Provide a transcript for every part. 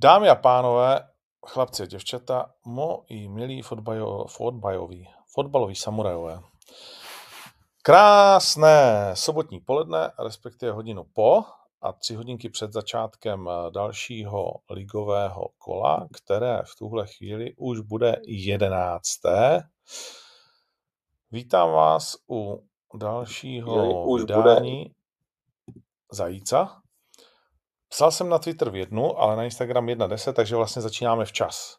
Dámy a pánové, chlapci a děvčata, moji milí fotbajo, fotbajoví, fotbaloví samurajové. Krásné sobotní poledne, respektive hodinu po a tři hodinky před začátkem dalšího ligového kola, které v tuhle chvíli už bude jedenácté. Vítám vás u dalšího už vydání Zajíca. Psal jsem na Twitter v jednu, ale na Instagram 1.10, takže vlastně začínáme včas.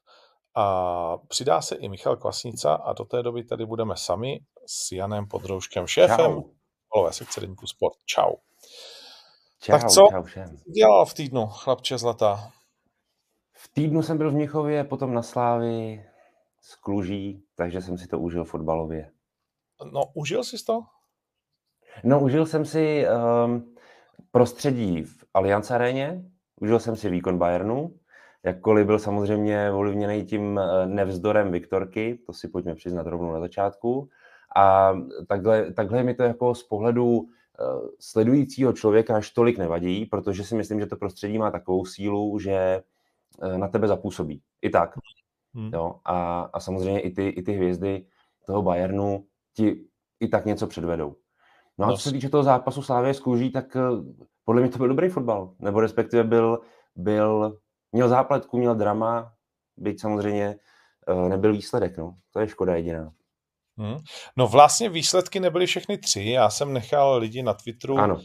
A přidá se i Michal Kvasnica a do té doby tady budeme sami s Janem Podrouškem, šéfem polové sekce Deníku Sport. Čau. Čau, tak co čau všem. dělal v týdnu, chlapče zlatá? V týdnu jsem byl v Mnichově, potom na Slávi s Kluží, takže jsem si to užil fotbalově. No, užil jsi to? No, užil jsem si um, prostředí v Allianz aréně, užil jsem si výkon Bayernu, jakkoliv byl samozřejmě ovlivněný tím eh, nevzdorem Viktorky, to si pojďme přiznat rovnou na začátku. A takhle, takhle mi to jako z pohledu uh, sledujícího člověka až tolik nevadí, protože si myslím, že to prostředí má takovou sílu, že uh, na tebe zapůsobí. I tak. Hmm. Jo, a, a samozřejmě i ty, i ty hvězdy toho Bayernu ti i tak něco předvedou. No a co se týče toho zápasu Slávě s Kůží, tak eh, podle mě to byl dobrý fotbal. Nebo respektive byl, byl měl zápletku, měl drama, byť samozřejmě eh, nebyl výsledek. No. To je škoda jediná. Hmm. No vlastně výsledky nebyly všechny tři. Já jsem nechal lidi na Twitteru ano.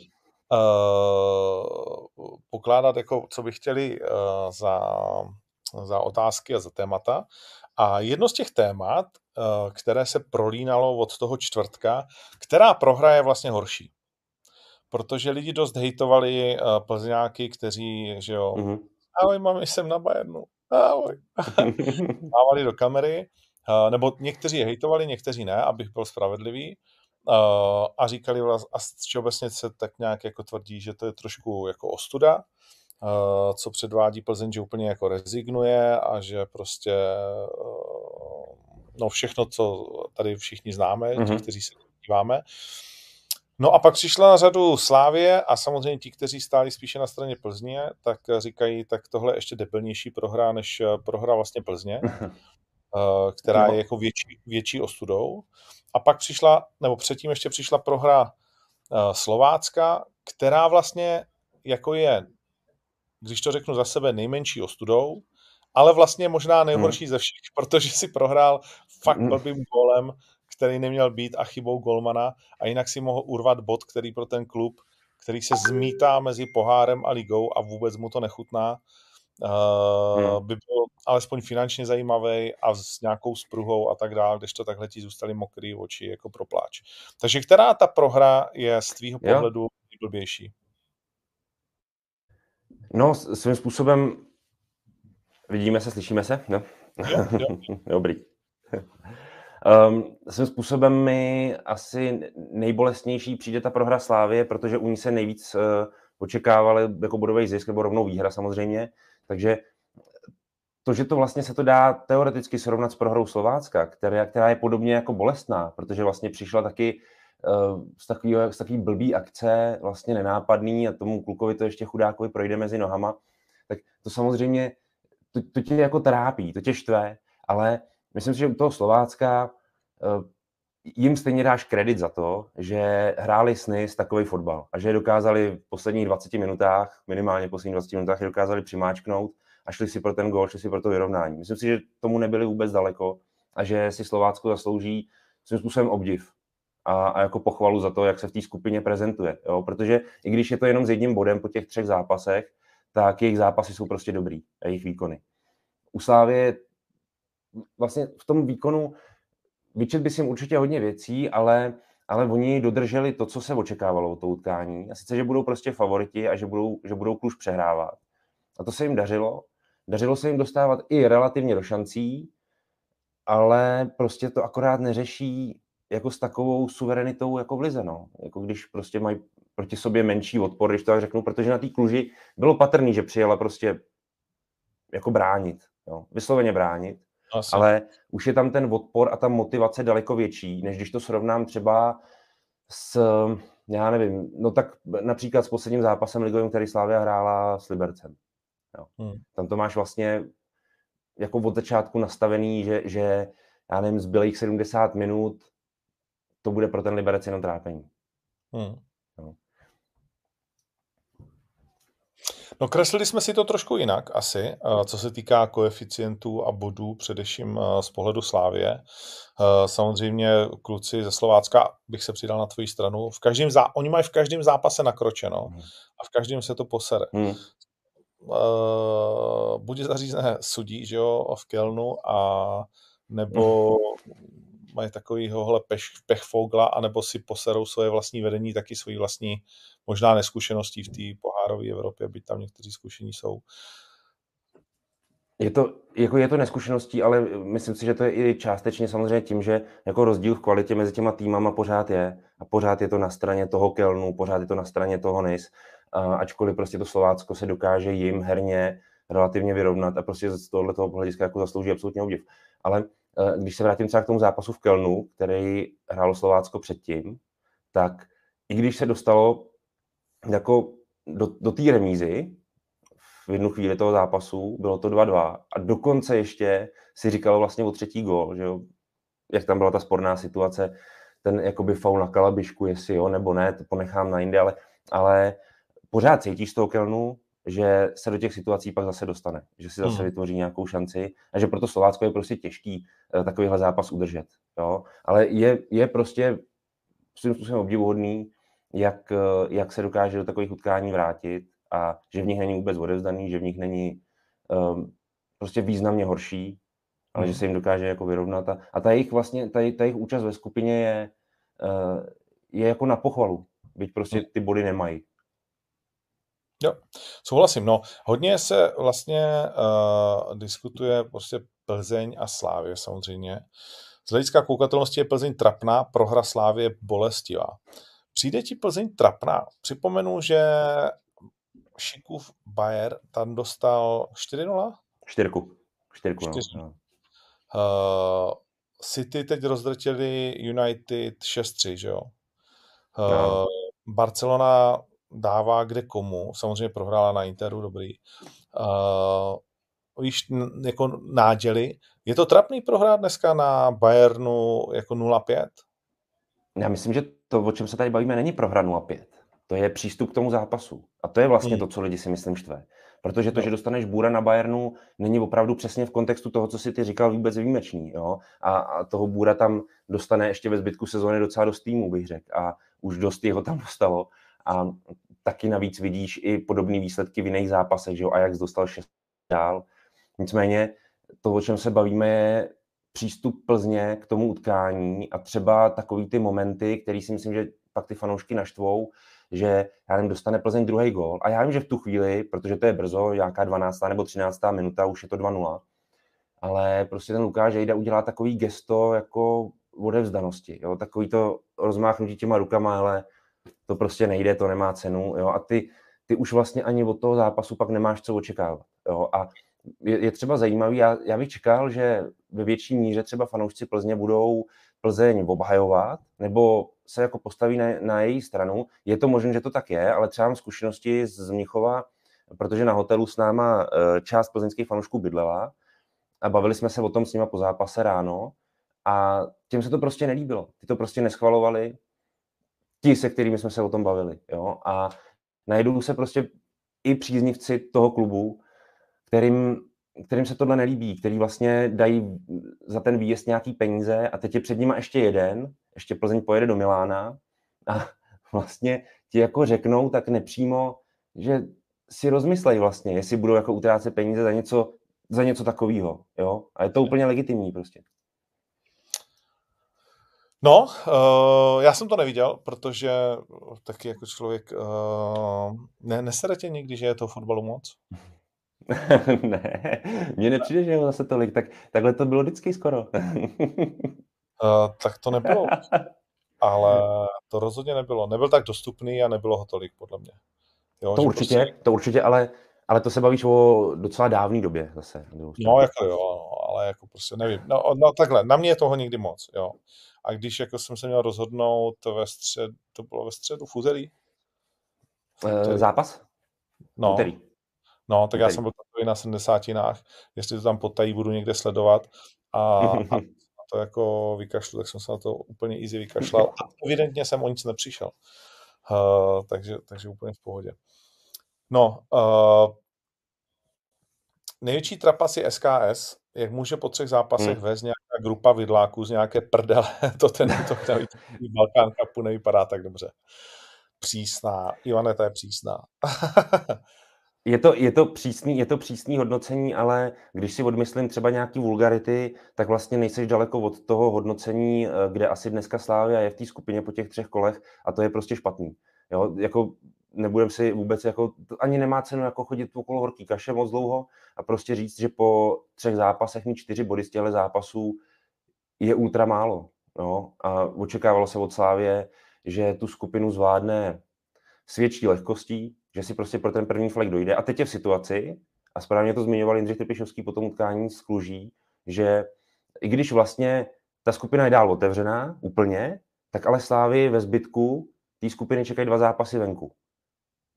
Uh, pokládat, jako, co by chtěli uh, za, za otázky a za témata. A jedno z těch témat, které se prolínalo od toho čtvrtka, která prohra je vlastně horší. Protože lidi dost hejtovali eh, plzňáky, kteří, že jo, mm-hmm. ahoj mami, jsem na Bayernu, ahoj. Dávali do kamery, eh, nebo někteří je hejtovali, někteří ne, abych byl spravedlivý. A říkali, a všeobecně se tak nějak jako tvrdí, že to je trošku jako ostuda, Eh, co předvádí Plzeň, že úplně jako rezignuje a že prostě eh, no všechno, co tady všichni známe, mm-hmm. ti, mhm. kteří se díváme. No a pak přišla na řadu Slávě a samozřejmě ti, kteří stáli spíše na straně Plzně, tak říkají, tak tohle je ještě debilnější prohra, než eh, prohra vlastně Plzně, která je jako větší, větší ostudou. A pak přišla, nebo předtím ještě přišla prohra Slovácka, která vlastně jako je když to řeknu za sebe, nejmenší ostudou, ale vlastně možná nejhorší hmm. ze všech, protože si prohrál fakt hmm. blbým gólem, který neměl být a chybou golmana a jinak si mohl urvat bod, který pro ten klub, který se zmítá mezi pohárem a ligou a vůbec mu to nechutná, uh, hmm. by byl alespoň finančně zajímavý a s nějakou spruhou a tak dále, když to takhle ti zůstaly mokrý oči jako pro pláč. Takže která ta prohra je z tvýho pohledu nejblbější? No, svým způsobem vidíme se, slyšíme se? No? Jo, jo. Dobrý. Um, svým způsobem mi asi nejbolestnější přijde ta prohra Slávie, protože u ní se nejvíc uh, očekávali jako bodový zisk nebo rovnou výhra samozřejmě, takže to, že to vlastně se to dá teoreticky srovnat s prohrou Slovácka, která, která je podobně jako bolestná, protože vlastně přišla taky Eh, z takový, z takový blbý akce, vlastně nenápadný a tomu klukovi to ještě chudákovi projde mezi nohama, tak to samozřejmě, to, to tě jako trápí, to tě štve, ale myslím si, že u toho Slovácka eh, jim stejně dáš kredit za to, že hráli sny s takový fotbal a že je dokázali v posledních 20 minutách, minimálně v posledních 20 minutách, je dokázali přimáčknout a šli si pro ten gol, šli si pro to vyrovnání. Myslím si, že tomu nebyli vůbec daleko a že si Slovácko zaslouží svým způsobem obdiv a, a jako pochvalu za to, jak se v té skupině prezentuje. Jo? Protože i když je to jenom s jedním bodem po těch třech zápasech, tak jejich zápasy jsou prostě dobrý a jejich výkony. U Slávě vlastně v tom výkonu vyčet by si jim určitě hodně věcí, ale, ale oni dodrželi to, co se očekávalo od toho utkání. A sice, že budou prostě favoriti a že budou, že budou kluž přehrávat. A to se jim dařilo. Dařilo se jim dostávat i relativně do šancí, ale prostě to akorát neřeší jako s takovou suverenitou jako v lize, no. Jako když prostě mají proti sobě menší odpor, když to tak řeknu, protože na té kluži bylo patrný, že přijela prostě jako bránit, jo. vysloveně bránit, Asi. ale už je tam ten odpor a ta motivace daleko větší, než když to srovnám třeba s, já nevím, no tak například s posledním zápasem ligovým, který Slávia hrála s Libercem. Jo. Hmm. Tam to máš vlastně jako od začátku nastavený, že, že já nevím, zbylých 70 minut to bude pro ten Liberec jenom trápení. Hmm. No. No kreslili jsme si to trošku jinak asi, eh, co se týká koeficientů a bodů, především eh, z pohledu Slávě. Eh, samozřejmě kluci ze Slovácka, bych se přidal na tvoji stranu, v každém zá... oni mají v každém zápase nakročeno hmm. a v každém se to posere. Hmm. Buď zařízené sudí, že jo, v Kelnu a nebo hmm mají takovýhohle pech, pechfogla, anebo si poserou svoje vlastní vedení, taky svoji vlastní možná neskušeností v té pohárové Evropě, byť tam někteří zkušení jsou. Je to, jako je to neskušeností, ale myslím si, že to je i částečně samozřejmě tím, že jako rozdíl v kvalitě mezi těma týmama pořád je a pořád je to na straně toho Kelnu, pořád je to na straně toho NIS, ačkoliv prostě to Slovácko se dokáže jim herně relativně vyrovnat a prostě z tohoto hlediska jako zaslouží absolutně obdiv. Ale když se vrátím třeba k tomu zápasu v Kelnu, který hrálo Slovácko předtím, tak i když se dostalo jako do, do té remízy, v jednu chvíli toho zápasu, bylo to 2-2 a dokonce ještě si říkalo vlastně o třetí gol, že jo, jak tam byla ta sporná situace, ten jakoby faul na Kalabišku, jestli jo nebo ne, to ponechám na jinde, ale, ale pořád cítíš z toho Kelnu, že se do těch situací pak zase dostane, že si zase hmm. vytvoří nějakou šanci a že proto Slovácko je prostě těžký uh, takovýhle zápas udržet. Jo? Ale je, je prostě svým způsobem obdivuhodný, jak, uh, jak se dokáže do takových utkání vrátit a že v nich není vůbec odevzdaný, že v nich není um, prostě významně horší, ale hmm. že se jim dokáže jako vyrovnat. A, a ta jejich vlastně, ta, ta jejich účast ve skupině je, uh, je jako na pochvalu, byť prostě hmm. ty body nemají. Jo, souhlasím. No, hodně se vlastně uh, diskutuje prostě Plzeň a Slávě samozřejmě. Z hlediska koukatelnosti je Plzeň trapná, prohra Slávě bolestivá. Přijde ti Plzeň trapná? Připomenu, že Šikův Bayer tam dostal 4-0? Čtyřku. Čtyřku, no. Uh, City teď rozdrtili United 6-3, že jo? Uh, no. Barcelona dává kde komu. Samozřejmě prohrála na Interu, dobrý. Uh, víš, jako náděly. Je to trapný prohrát dneska na Bayernu jako 0-5? Já myslím, že to, o čem se tady bavíme, není prohra 0-5. To je přístup k tomu zápasu. A to je vlastně hmm. to, co lidi si myslím štve. Protože to, no. že dostaneš Bůra na Bayernu, není opravdu přesně v kontextu toho, co si ty říkal, vůbec výjimečný. Jo? A, a toho Bůra tam dostane ještě ve zbytku sezóny docela dost týmu, bych řekl. A už dost jeho tam dostalo. A taky navíc vidíš i podobné výsledky v jiných zápasech, že jo, Ajax dostal 6 dál. Nicméně to, o čem se bavíme, je přístup Plzně k tomu utkání a třeba takový ty momenty, který si myslím, že pak ty fanoušky naštvou, že já nevím, dostane Plzeň druhý gól. A já vím, že v tu chvíli, protože to je brzo, nějaká 12. nebo 13. minuta, už je to 2-0, ale prostě ten Lukáš Jejda udělá takový gesto jako odevzdanosti, jo? takový to rozmáchnutí těma rukama, ale to prostě nejde, to nemá cenu, jo, a ty, ty už vlastně ani od toho zápasu pak nemáš co očekávat, jo, a je, je třeba zajímavý, já, já bych čekal, že ve větší míře třeba fanoušci Plzně budou Plzeň obhajovat, nebo se jako postaví na, na její stranu. Je to možné, že to tak je, ale třeba mám zkušenosti z Mnichova, protože na hotelu s náma e, část plzeňských fanoušků bydlela a bavili jsme se o tom s nima po zápase ráno a těm se to prostě nelíbilo. Ty to prostě neschvalovali, ti, se kterými jsme se o tom bavili. Jo? A najdou se prostě i příznivci toho klubu, kterým, kterým se tohle nelíbí, který vlastně dají za ten výjezd nějaký peníze a teď je před nimi ještě jeden, ještě Plzeň pojede do Milána a vlastně ti jako řeknou tak nepřímo, že si rozmyslejí vlastně, jestli budou jako utrácet peníze za něco, za něco takového. Jo? A je to úplně legitimní prostě. No, uh, já jsem to neviděl, protože taky jako člověk uh, ne, nesere tě někdy, že je to fotbalu moc? ne, mně nepřijde, že je zase tolik, tak takhle to bylo vždycky skoro. uh, tak to nebylo. Ale to rozhodně nebylo. Nebyl tak dostupný a nebylo ho tolik, podle mě. Jo, to určitě, prostě... to určitě, ale, ale to se bavíš o docela dávné době zase. No, jako jo, ale jako prostě nevím. No, no takhle, na mě je toho nikdy moc, jo. A když jako jsem se měl rozhodnout ve střed, to bylo ve středu, v úterý? E, zápas? No. Úterý. No, tak já jsem byl takový na 70 jestli to tam potají budu někde sledovat a, a to jako vykašlu, tak jsem se na to úplně easy vykašlal a evidentně jsem o nic nepřišel. Uh, takže, takže úplně v pohodě. No, uh, největší trapas je SKS, jak může po třech zápasech hmm. vést nějaká grupa vidláků z nějaké prdele, to ten to Balkán Cupu nevypadá tak dobře. Přísná. Ivane, to je přísná. Je to, je, to přísný, je to přísný hodnocení, ale když si odmyslím třeba nějaký vulgarity, tak vlastně nejseš daleko od toho hodnocení, eh, kde asi dneska Slávia je v té skupině po těch třech kolech a to je prostě špatný. Jo, jako nebudem si vůbec jako, ani nemá cenu jako chodit okolo horký kaše moc dlouho a prostě říct, že po třech zápasech mít čtyři body z těchto zápasů je ultra málo. Jo? A očekávalo se od Slávě, že tu skupinu zvládne s větší lehkostí, že si prostě pro ten první flek dojde. A teď je v situaci, a správně to zmiňoval Jindřich Trpišovský po tom utkání z Kluží, že i když vlastně ta skupina je dál otevřená úplně, tak ale Slávy ve zbytku té skupiny čekají dva zápasy venku.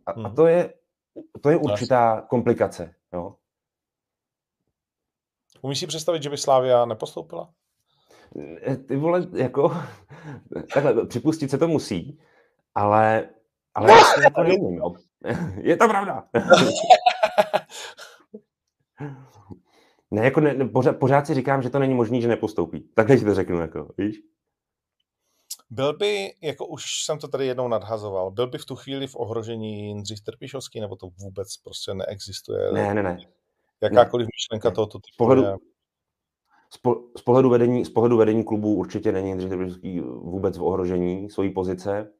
A, hmm. a to, je, to je určitá komplikace. Jo? Umíš si představit, že by Slávia nepostoupila? Ty vole, jako, takhle, připustit se to musí, ale, ale no, jako nevím, jo. Je to pravda. ne, jako ne, pořád, pořád si říkám, že to není možné, že nepostoupí. Takhle si to řeknu, jako, víš? Byl by, jako už jsem to tady jednou nadhazoval, byl by v tu chvíli v ohrožení Jindřich Trpišovský, nebo to vůbec prostě neexistuje? Ne, ne, ne. Jakákoliv ne. myšlenka ne. tohoto typu z pohledu, je... z, pohledu vedení, z pohledu vedení klubu určitě není Jindřich Trpišovský vůbec v ohrožení svojí pozice,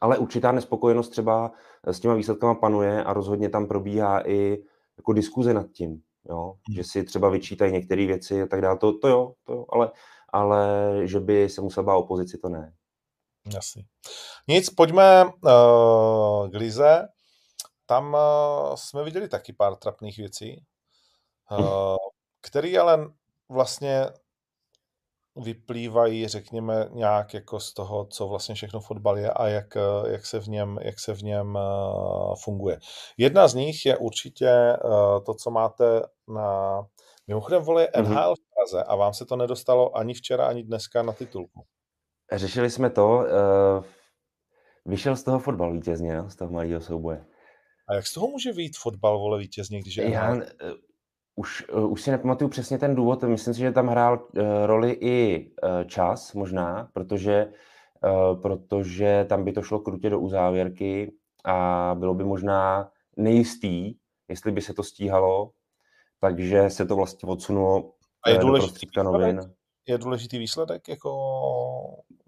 ale určitá nespokojenost třeba s těma výsledkama panuje a rozhodně tam probíhá i jako diskuze nad tím, jo? Hmm. že si třeba vyčítají některé věci a tak dále. To, to jo, to jo, ale ale že by se musel bát opozici, to ne. Jasně. Nic, pojďme uh, k Lize. Tam uh, jsme viděli taky pár trapných věcí, uh, které ale vlastně vyplývají, řekněme, nějak jako z toho, co vlastně všechno fotbal je a jak, jak se v něm, jak se v něm uh, funguje. Jedna z nich je určitě uh, to, co máte na Mimochodem, vole, NHL mm-hmm. Praze a vám se to nedostalo ani včera, ani dneska na titulku. Řešili jsme to. Uh, vyšel z toho fotbal vítězně, z toho malého souboje. A jak z toho může vyjít fotbal, vole, vítězně, když je Já, uh, už, uh, už si nepamatuju přesně ten důvod. Myslím si, že tam hrál uh, roli i uh, čas možná, protože, uh, protože tam by to šlo krutě do uzávěrky a bylo by možná nejistý, jestli by se to stíhalo, takže se to vlastně odsunulo a je eh, důležitý novin. Je důležitý výsledek, jako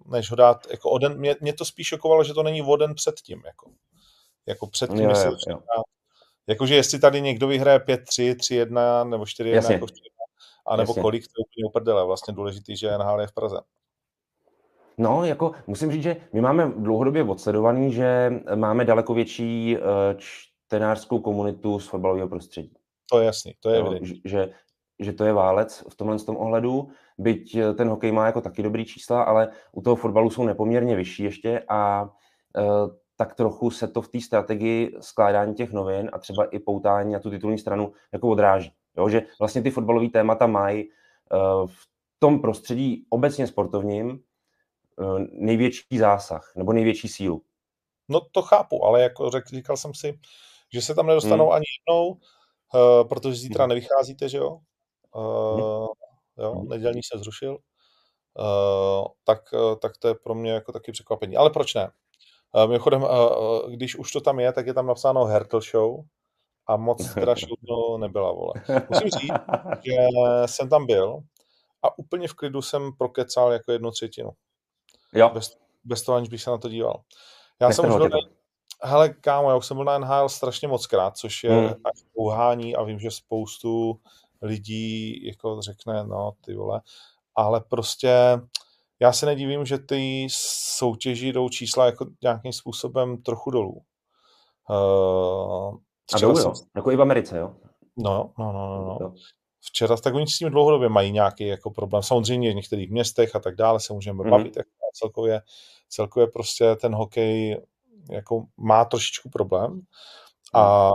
než ho dát, jako o den, mě, mě to spíš šokovalo, že to není o den předtím, jako, jako předtím, jo, jestli jo, jakože jestli tady někdo vyhraje 5-3, 3-1 nebo 4-1, jako 4 a nebo Jasně. kolik, to je úplně uprdele, vlastně důležitý, že NHL je v Praze. No, jako musím říct, že my máme dlouhodobě odsledovaný, že máme daleko větší uh, čtenářskou komunitu z fotbalového prostředí. To je jasný, to je jo, Že, že to je válec v tomhle tom ohledu, byť eh, ten hokej má jako taky dobrý čísla, ale u toho fotbalu jsou nepoměrně vyšší ještě a e, tak trochu se to v té strategii skládání těch novin a třeba i poutání na tu titulní stranu jako odráží. Jo? Že vlastně ty fotbalové témata mají e, v tom prostředí obecně sportovním e, největší zásah nebo největší sílu. No to chápu, ale jako řek, říkal jsem si, že se tam nedostanou hmm. ani jednou, Uh, protože zítra mhm. nevycházíte, že jo? Uh, jo, mhm. nedělní se zrušil. Uh, tak, tak to je pro mě jako taky překvapení. Ale proč ne? Uh, mimochodem, uh, když už to tam je, tak je tam napsáno Hertel Show a moc teda show to nebyla, vole. Musím říct, že jsem tam byl a úplně v klidu jsem prokecal jako jednu třetinu. Jo. Bez, bez toho, aniž bych se na to díval. Já Nech jsem už byl, Hele, kámo, já už jsem byl na NHL strašně moc krát, což je hmm. až pouhání a vím, že spoustu lidí jako řekne, no ty vole, ale prostě já se nedivím, že ty soutěži jdou čísla jako nějakým způsobem trochu dolů. Uh, a jdou, jsem... jo. Jako i v Americe, jo? No, no, no, no. no. Včera, tak oni s tím dlouhodobě mají nějaký jako problém. Samozřejmě v některých městech a tak dále se můžeme mm-hmm. bavit. Jako celkově, celkově prostě ten hokej jako má trošičku problém. A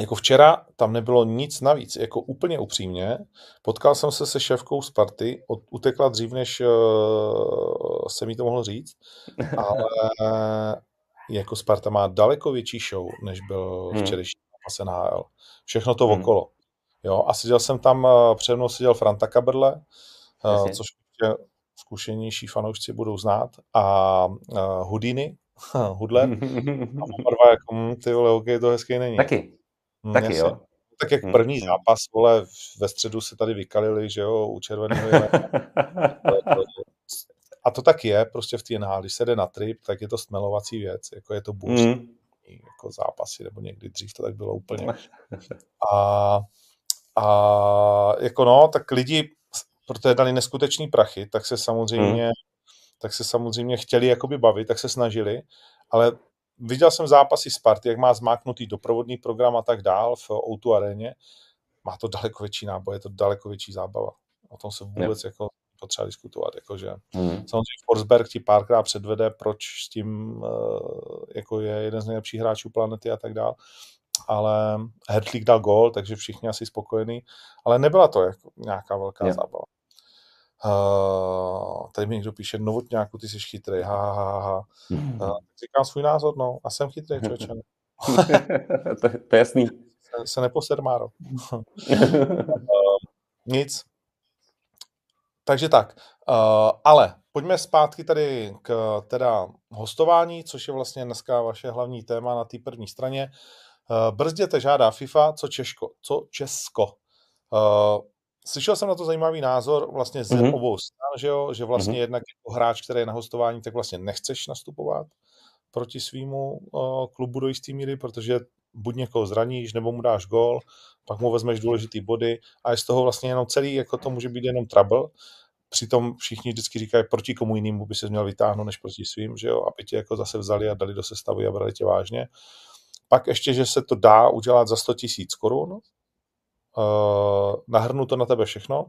jako včera tam nebylo nic navíc, jako úplně upřímně. Potkal jsem se se šéfkou Sparty, od, utekla dřív, než uh, se mi to mohl říct, ale jako Sparta má daleko větší show, než byl hmm. včerejší zápas NHL. Všechno to hmm. okolo. Jo, a seděl jsem tam, uh, přede mnou seděl Franta Kaberle, uh, což zkušenější fanoušci budou znát, a uh, Houdini, Hudler, a oba dva jako, hm, ty vole, hokej to hezký není. Taky. Hmm, Taky jasně. jo. Tak jak hm. první zápas, vole, ve středu se tady vykalili, že jo, u červeného A to tak je, prostě v té NHL, když se jde na trip, tak je to stmelovací věc, jako je to boost, mm. jako zápasy, nebo někdy dřív to tak bylo úplně. A, a jako no, tak lidi, protože dali neskutečný prachy, tak se samozřejmě, mm. tak se samozřejmě chtěli jakoby bavit, tak se snažili, ale viděl jsem zápasy Sparty, jak má zmáknutý doprovodný program a tak dál v O2 aréně. Má to daleko větší náboj, je to daleko větší zábava. O tom se vůbec ne. jako potřeba diskutovat. Jakože. Mm. Samozřejmě Forsberg ti párkrát předvede, proč s tím uh, jako je jeden z nejlepších hráčů planety a tak dál. Ale Hertlík dal gol, takže všichni asi spokojení. Ale nebyla to jako nějaká velká yeah. zábava. Uh, tady mi někdo píše, Novotňáku, ty jsi chytrý, ha, ha, ha, ha. Uh, říkám svůj názor, no, a jsem chytrý, člověče. to, to je jasný. Se, se neposermáro. uh, nic. Takže tak. Uh, ale pojďme zpátky tady k teda hostování, což je vlastně dneska vaše hlavní téma na té první straně. Uh, brzděte žádá FIFA, co Češko, co Česko. Uh, Slyšel jsem na to zajímavý názor vlastně z mm-hmm. obou stran, že, jo? že vlastně mm-hmm. jednak jako hráč, který je na hostování, tak vlastně nechceš nastupovat proti svýmu uh, klubu do jisté míry, protože buď někoho zraníš, nebo mu dáš gol, pak mu vezmeš důležitý body a je z toho vlastně jenom celý, jako to může být jenom trouble. Přitom všichni vždycky říkají, proti komu jinému by se měl vytáhnout, než proti svým, že jo, aby tě jako zase vzali a dali do sestavy a brali tě vážně. Pak ještě, že se to dá udělat za 100 tisíc korun, uh, nahrnu to na tebe všechno,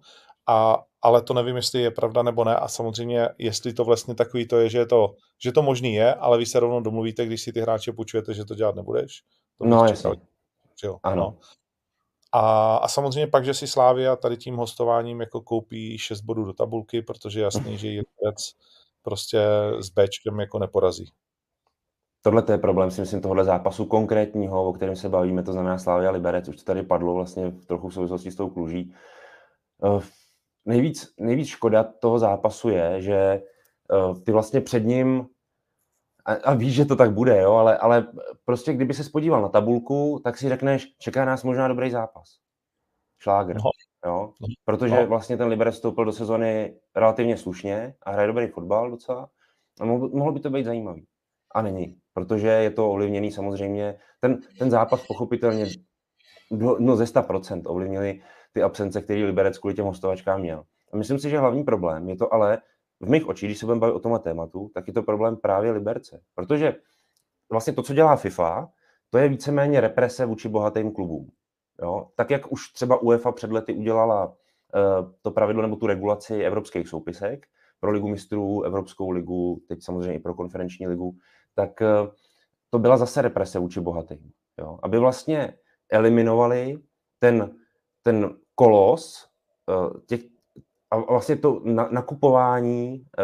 a, ale to nevím, jestli je pravda nebo ne a samozřejmě, jestli to vlastně takový to je, že to, že to možný je, ale vy se rovnou domluvíte, když si ty hráče půjčujete, že to dělat nebudeš. To no, jasně. Jo, ano. No. A, a samozřejmě pak, že si Slávia tady tím hostováním jako koupí 6 bodů do tabulky, protože je jasný, že věc prostě s Bčkem jako neporazí. Tohle je problém, si myslím, tohohle zápasu konkrétního, o kterém se bavíme, to znamená Slávia Liberec, už to tady padlo vlastně v trochu v souvislosti s tou kluží. Uh, nejvíc, nejvíc škoda toho zápasu je, že uh, ty vlastně před ním, a, a víš, že to tak bude, jo, ale, ale prostě kdyby se spodíval na tabulku, tak si řekneš, čeká nás možná dobrý zápas. Šláger. No. Jo? No. Protože no. vlastně ten Liberec vstoupil do sezony relativně slušně a hraje dobrý fotbal docela. A mohlo, mohlo by to být zajímavý. A není protože je to ovlivněný samozřejmě, ten, ten zápas pochopitelně no ze 100% ovlivnili ty absence, který Liberec kvůli těm hostovačkám měl. A myslím si, že hlavní problém je to ale v mých očích, když se budeme bavit o tomhle tématu, tak je to problém právě Liberce. Protože vlastně to, co dělá FIFA, to je víceméně represe vůči bohatým klubům. Jo? Tak jak už třeba UEFA před lety udělala uh, to pravidlo nebo tu regulaci evropských soupisek pro ligu mistrů, Evropskou ligu, teď samozřejmě i pro konferenční ligu, tak eh, to byla zase represe vůči bohatým. Jo? Aby vlastně eliminovali ten, ten kolos eh, těch, a vlastně to nakupování eh,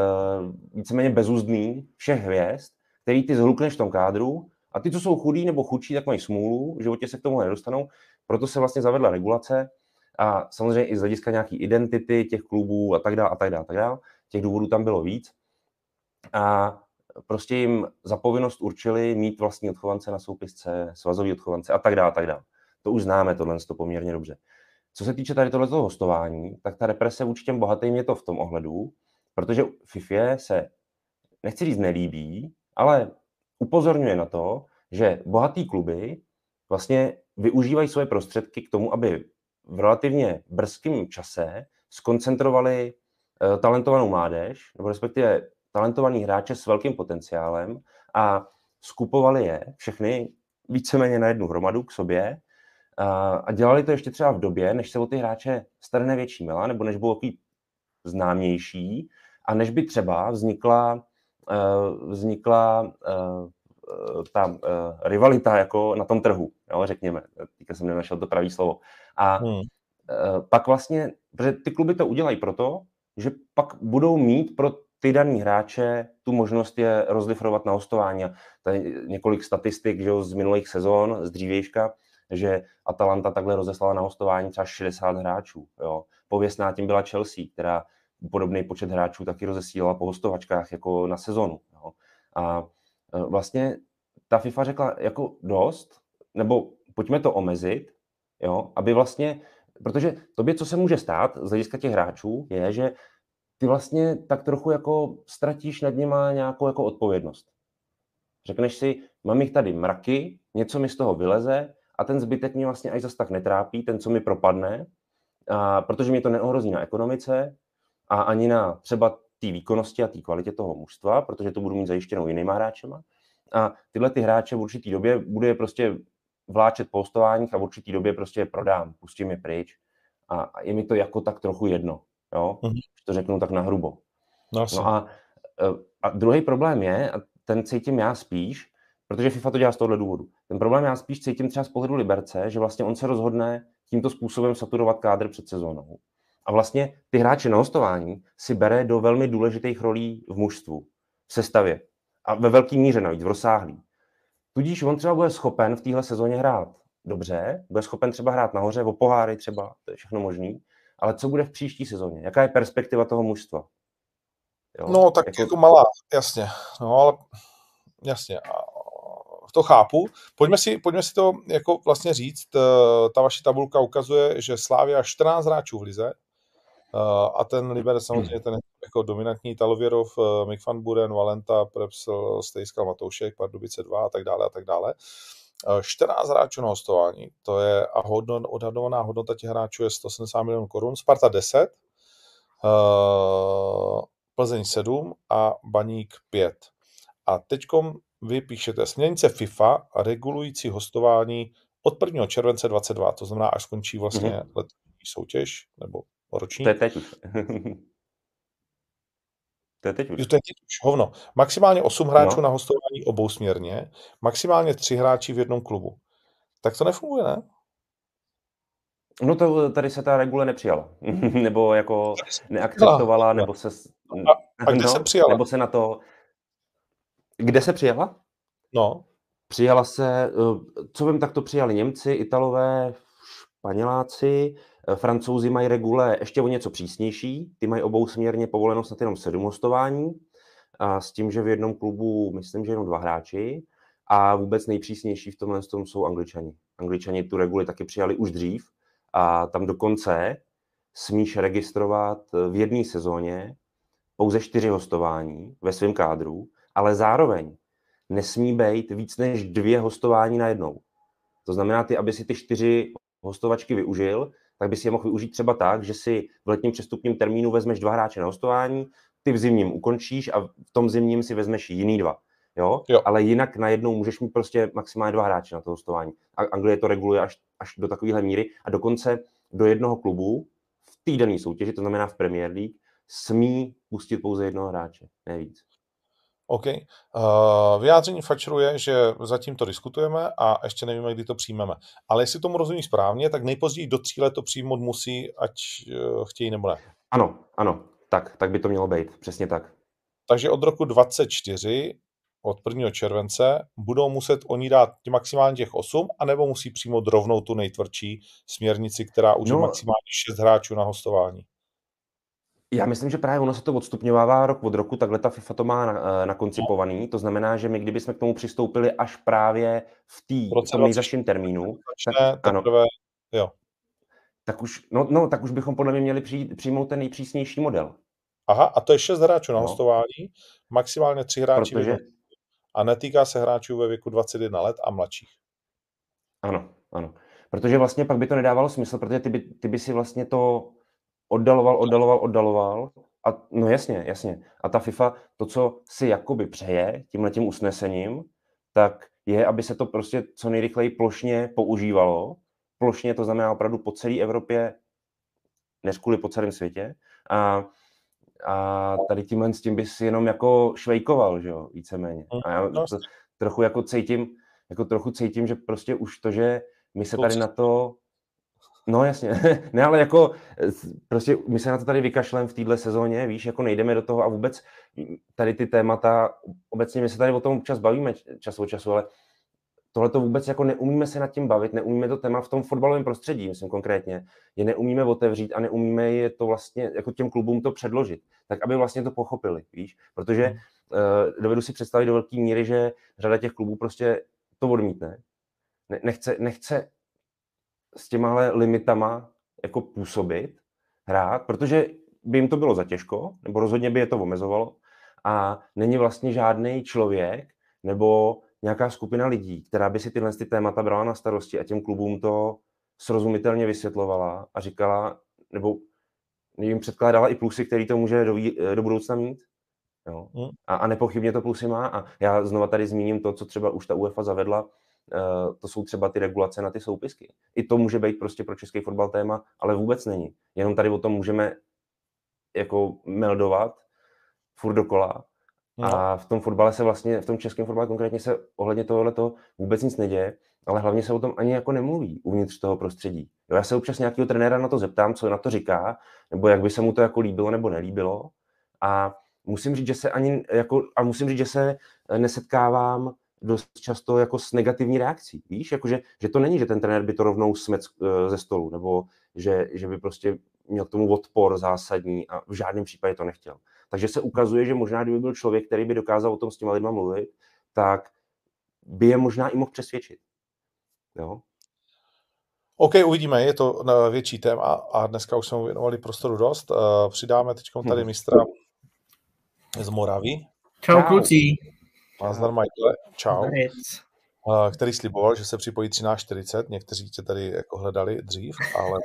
víceméně bezúzdný všech hvězd, který ty zhlukneš v tom kádru a ty, co jsou chudí nebo chudší, tak mají smůlu, v životě se k tomu nedostanou, proto se vlastně zavedla regulace a samozřejmě i z hlediska nějaký identity těch klubů a tak dále, a tak dále, a tak dále. Těch důvodů tam bylo víc. A prostě jim za povinnost určili mít vlastní odchovance na soupisce, svazový odchovance a tak dále, tak dále. To už známe tohle to poměrně dobře. Co se týče tady tohoto hostování, tak ta represe vůči těm bohatým je to v tom ohledu, protože FIFA se, nechci říct nelíbí, ale upozorňuje na to, že bohatý kluby vlastně využívají svoje prostředky k tomu, aby v relativně brzkém čase skoncentrovali uh, talentovanou mládež, nebo respektive talentovaný hráče s velkým potenciálem a skupovali je všechny víceméně na jednu hromadu k sobě a dělali to ještě třeba v době, než se o ty hráče strne větší mela, nebo než bylo takový známější a než by třeba vznikla, vznikla ta uh, rivalita jako na tom trhu, jo, řekněme. Teďka jsem nenašel to pravý slovo. A hmm. pak vlastně, protože ty kluby to udělají proto, že pak budou mít pro ty daný hráče tu možnost je rozlifrovat na hostování. Tady několik statistik že jo, z minulých sezon, z dřívějška, že Atalanta takhle rozeslala na hostování třeba 60 hráčů. Jo. Pověstná tím byla Chelsea, která podobný počet hráčů taky rozesílala po hostovačkách jako na sezonu. Jo. A e, vlastně ta FIFA řekla jako dost, nebo pojďme to omezit, jo, aby vlastně, protože tobě, co se může stát z hlediska těch hráčů, je, že ty vlastně tak trochu jako ztratíš nad něma nějakou jako odpovědnost. Řekneš si, mám jich tady mraky, něco mi z toho vyleze a ten zbytek mě vlastně až zas tak netrápí, ten, co mi propadne, a protože mě to neohrozí na ekonomice a ani na třeba té výkonnosti a té kvalitě toho mužstva, protože to budu mít zajištěnou jinýma hráčema. A tyhle ty hráče v určitý době bude je prostě vláčet po a v určitý době prostě je prodám, pustím je pryč. A je mi to jako tak trochu jedno, jo? Mm-hmm. to řeknu tak nahrubo. No, no a, e, a druhý problém je, a ten cítím já spíš, protože FIFA to dělá z tohohle důvodu. Ten problém já spíš cítím třeba z pohledu Liberce, že vlastně on se rozhodne tímto způsobem saturovat kádr před sezónou. A vlastně ty hráče na hostování si bere do velmi důležitých rolí v mužstvu, v sestavě. A ve velké míře navíc, v rozsáhlý. Tudíž on třeba bude schopen v téhle sezóně hrát dobře, bude schopen třeba hrát nahoře, o poháry třeba, to je všechno možný, ale co bude v příští sezóně? Jaká je perspektiva toho mužstva? Jo? No, tak jako... jako malá, jasně. No, ale jasně to chápu. Pojďme si, pojďme si to jako vlastně říct. Eh, ta vaše tabulka ukazuje, že Slávia 14 hráčů v lize eh, a ten Liber samozřejmě ten jako dominantní Talověrov, eh, Mick van Buren, Valenta, Prepsel, Stejskal, Matoušek, Pardubice 2 a tak dále a tak dále. 14 hráčů na hostování, to je a hodno, odhadovaná hodnota těch hráčů je 170 milionů korun, Sparta 10, Plzeň 7 a Baník 5. A teďkom vy píšete směrnice FIFA regulující hostování od 1. července 22, to znamená, až skončí vlastně mm-hmm. letní soutěž nebo roční. To je teď. to je teď už. to je teď už, hovno. Maximálně 8 hráčů no. na hostování obou směrně, maximálně 3 hráči v jednom klubu. Tak to nefunguje, ne? No to tady se ta regule nepřijala. nebo jako neakceptovala, nebo se... A, a kde no, se přijala? Nebo se na to kde se přijela? No. Přijala se, eh, co vím, tak to přijali Němci, Italové, Španěláci, Francouzi mají regule ještě o něco přísnější, ty mají obou směrně povoleno snad jenom sedm hostování, a s tím, že v jednom klubu, myslím, že jenom dva hráči, a vůbec nejpřísnější v tomhle tom jsou Angličani. Angličani tu reguli taky přijali už dřív a tam dokonce smíš registrovat v jedné sezóně pouze čtyři hostování ve svém kádru ale zároveň nesmí být víc než dvě hostování na jednou. To znamená, ty, aby si ty čtyři hostovačky využil, tak by si je mohl využít třeba tak, že si v letním přestupním termínu vezmeš dva hráče na hostování, ty v zimním ukončíš a v tom zimním si vezmeš jiný dva. Jo? jo. Ale jinak najednou můžeš mít prostě maximálně dva hráče na to hostování. A Anglie to reguluje až, až do takovéhle míry a dokonce do jednoho klubu v týdenní soutěži, to znamená v Premier League, smí pustit pouze jednoho hráče, ne víc. OK. Uh, vyjádření Fatcheru je, že zatím to diskutujeme a ještě nevíme, kdy to přijmeme. Ale jestli tomu rozumím správně, tak nejpozději do tří let to přijmout musí, ať uh, chtějí nebo ne. Ano, ano, tak, tak by to mělo být, přesně tak. Takže od roku 24, od 1. července, budou muset oni dát maximálně těch 8, anebo musí přijmout rovnou tu nejtvrdší směrnici, která už no, je maximálně 6 hráčů na hostování. Já myslím, že právě ono se to odstupňovává rok od roku, takhle ta FIFA to má eh, nakoncipovaný, to znamená, že my kdybychom k tomu přistoupili až právě v, tý, v tom nejzaším termínu, tak, ano, jo. Tak, už, no, no, tak už bychom podle mě měli přijít, přijmout ten nejpřísnější model. Aha, a to je šest hráčů na no. hostování, maximálně tři hráči Protože... a netýká se hráčů ve věku 21 let a mladších. Ano, ano. Protože vlastně pak by to nedávalo smysl, protože ty by, ty by si vlastně to oddaloval, oddaloval, oddaloval. A no jasně, jasně. A ta FIFA to, co si jakoby přeje tímhletím usnesením, tak je, aby se to prostě co nejrychleji plošně používalo. Plošně to znamená opravdu po celé Evropě, než kvůli po celém světě. A, a tady tímhle s tím bys jenom jako švejkoval, že jo, víceméně. A já, no, to, trochu jako cítím, jako trochu cítím, že prostě už to, že my se tady na to, no jasně, ne, ale jako prostě my se na to tady vykašlem v téhle sezóně, víš, jako nejdeme do toho a vůbec tady ty témata, obecně my se tady o tom čas bavíme čas od času, ale tohle to vůbec jako neumíme se nad tím bavit, neumíme to téma v tom fotbalovém prostředí, myslím konkrétně, je neumíme otevřít a neumíme je to vlastně jako těm klubům to předložit, tak aby vlastně to pochopili, víš, protože hmm. uh, dovedu si představit do velké míry, že řada těch klubů prostě to odmítne, ne, nechce, nechce s těmahle limitama jako působit, hrát, protože by jim to bylo za těžko, nebo rozhodně by je to omezovalo a není vlastně žádný člověk nebo nějaká skupina lidí, která by si tyhle ty témata brala na starosti a těm klubům to srozumitelně vysvětlovala a říkala, nebo jim předkládala i plusy, který to může do, do budoucna mít. Jo? Hmm. A, a nepochybně to plusy má. A já znova tady zmíním to, co třeba už ta UEFA zavedla, to jsou třeba ty regulace na ty soupisky. I to může být prostě pro český fotbal téma, ale vůbec není. Jenom tady o tom můžeme jako meldovat furt dokola No. A v tom fotbale se vlastně, v tom českém fotbale konkrétně se ohledně tohoto vůbec nic neděje, ale hlavně se o tom ani jako nemluví uvnitř toho prostředí. Jo, já se občas nějakého trenéra na to zeptám, co na to říká, nebo jak by se mu to jako líbilo nebo nelíbilo. A musím říct, že se ani jako, a musím říct, že se nesetkávám dost často jako s negativní reakcí. Víš, jakože, že to není, že ten trenér by to rovnou smet eh, ze stolu, nebo že, že by prostě měl k tomu odpor zásadní a v žádném případě to nechtěl. Takže se ukazuje, že možná, kdyby byl člověk, který by dokázal o tom s těma lidma mluvit, tak by je možná i mohl přesvědčit. Jo? OK, uvidíme, je to větší téma a dneska už jsme věnovali prostoru dost. Eh, přidáme teď tady hm. mistra z Moravy. Čau, kluci. Nazdar, Michael. Čau. Který sliboval, že se připojí 13.40. Někteří tě tady jako hledali dřív, ale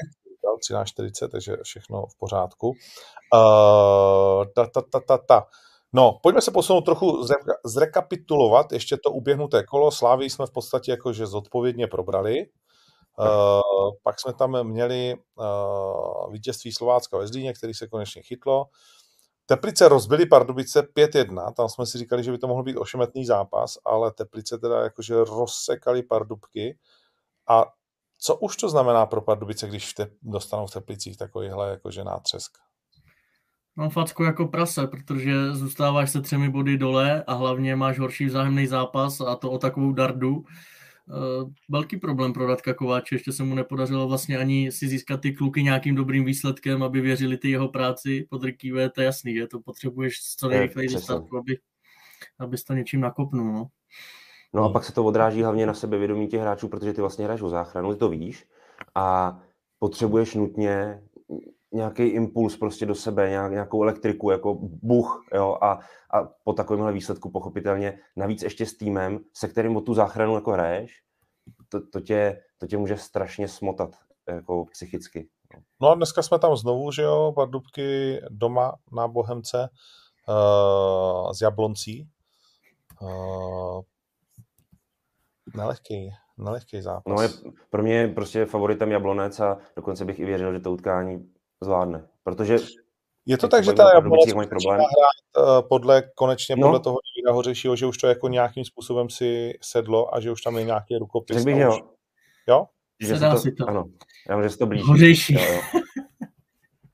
13.40, takže všechno v pořádku. Uh, ta, ta, ta, ta, ta. No, pojďme se posunout trochu, zrekapitulovat ještě to uběhnuté kolo. Slávy jsme v podstatě jakože zodpovědně probrali. Uh, pak jsme tam měli uh, vítězství Slovácka ve Zlíně, který se konečně chytlo. Teplice rozbili Pardubice 5-1, tam jsme si říkali, že by to mohl být ošemetný zápas, ale Teplice teda jakože rozsekali Pardubky a co už to znamená pro Pardubice, když v te, dostanou v Teplicích takovýhle jakože nátřesk? No facku jako prase, protože zůstáváš se třemi body dole a hlavně máš horší vzájemný zápas a to o takovou dardu. Uh, velký problém pro Radka Kováče, ještě se mu nepodařilo vlastně ani si získat ty kluky nějakým dobrým výsledkem, aby věřili ty jeho práci pod Rikive, to je jasný, že to potřebuješ co nejrychleji startu, aby, abys to něčím nakopnul. No. No a pak se to odráží hlavně na sebevědomí těch hráčů, protože ty vlastně hraješ o záchranu, ty to víš a potřebuješ nutně nějaký impuls prostě do sebe, nějak, nějakou elektriku, jako buch, jo, a, a po takovémhle výsledku pochopitelně, navíc ještě s týmem, se kterým o tu záchranu jako hraješ, to, to, tě, to tě může strašně smotat jako psychicky. No a dneska jsme tam znovu, že jo, Pardubky doma na Bohemce uh, z Jabloncí. Uh, Nelehký, nelehký zápas. No je, pro mě je prostě favoritem Jablonec a dokonce bych i věřil, že to utkání zvládne. Protože je to tak, že ta Jablonec problém. hrát uh, podle, konečně no. podle toho Davida Hořešího, že už to jako nějakým způsobem si sedlo a že už tam je nějaký rukopis. Řekl bych, jo. Jo? Že se to, si to. Ano, já vím, že se to blíží. Hořejší. Jo, jo.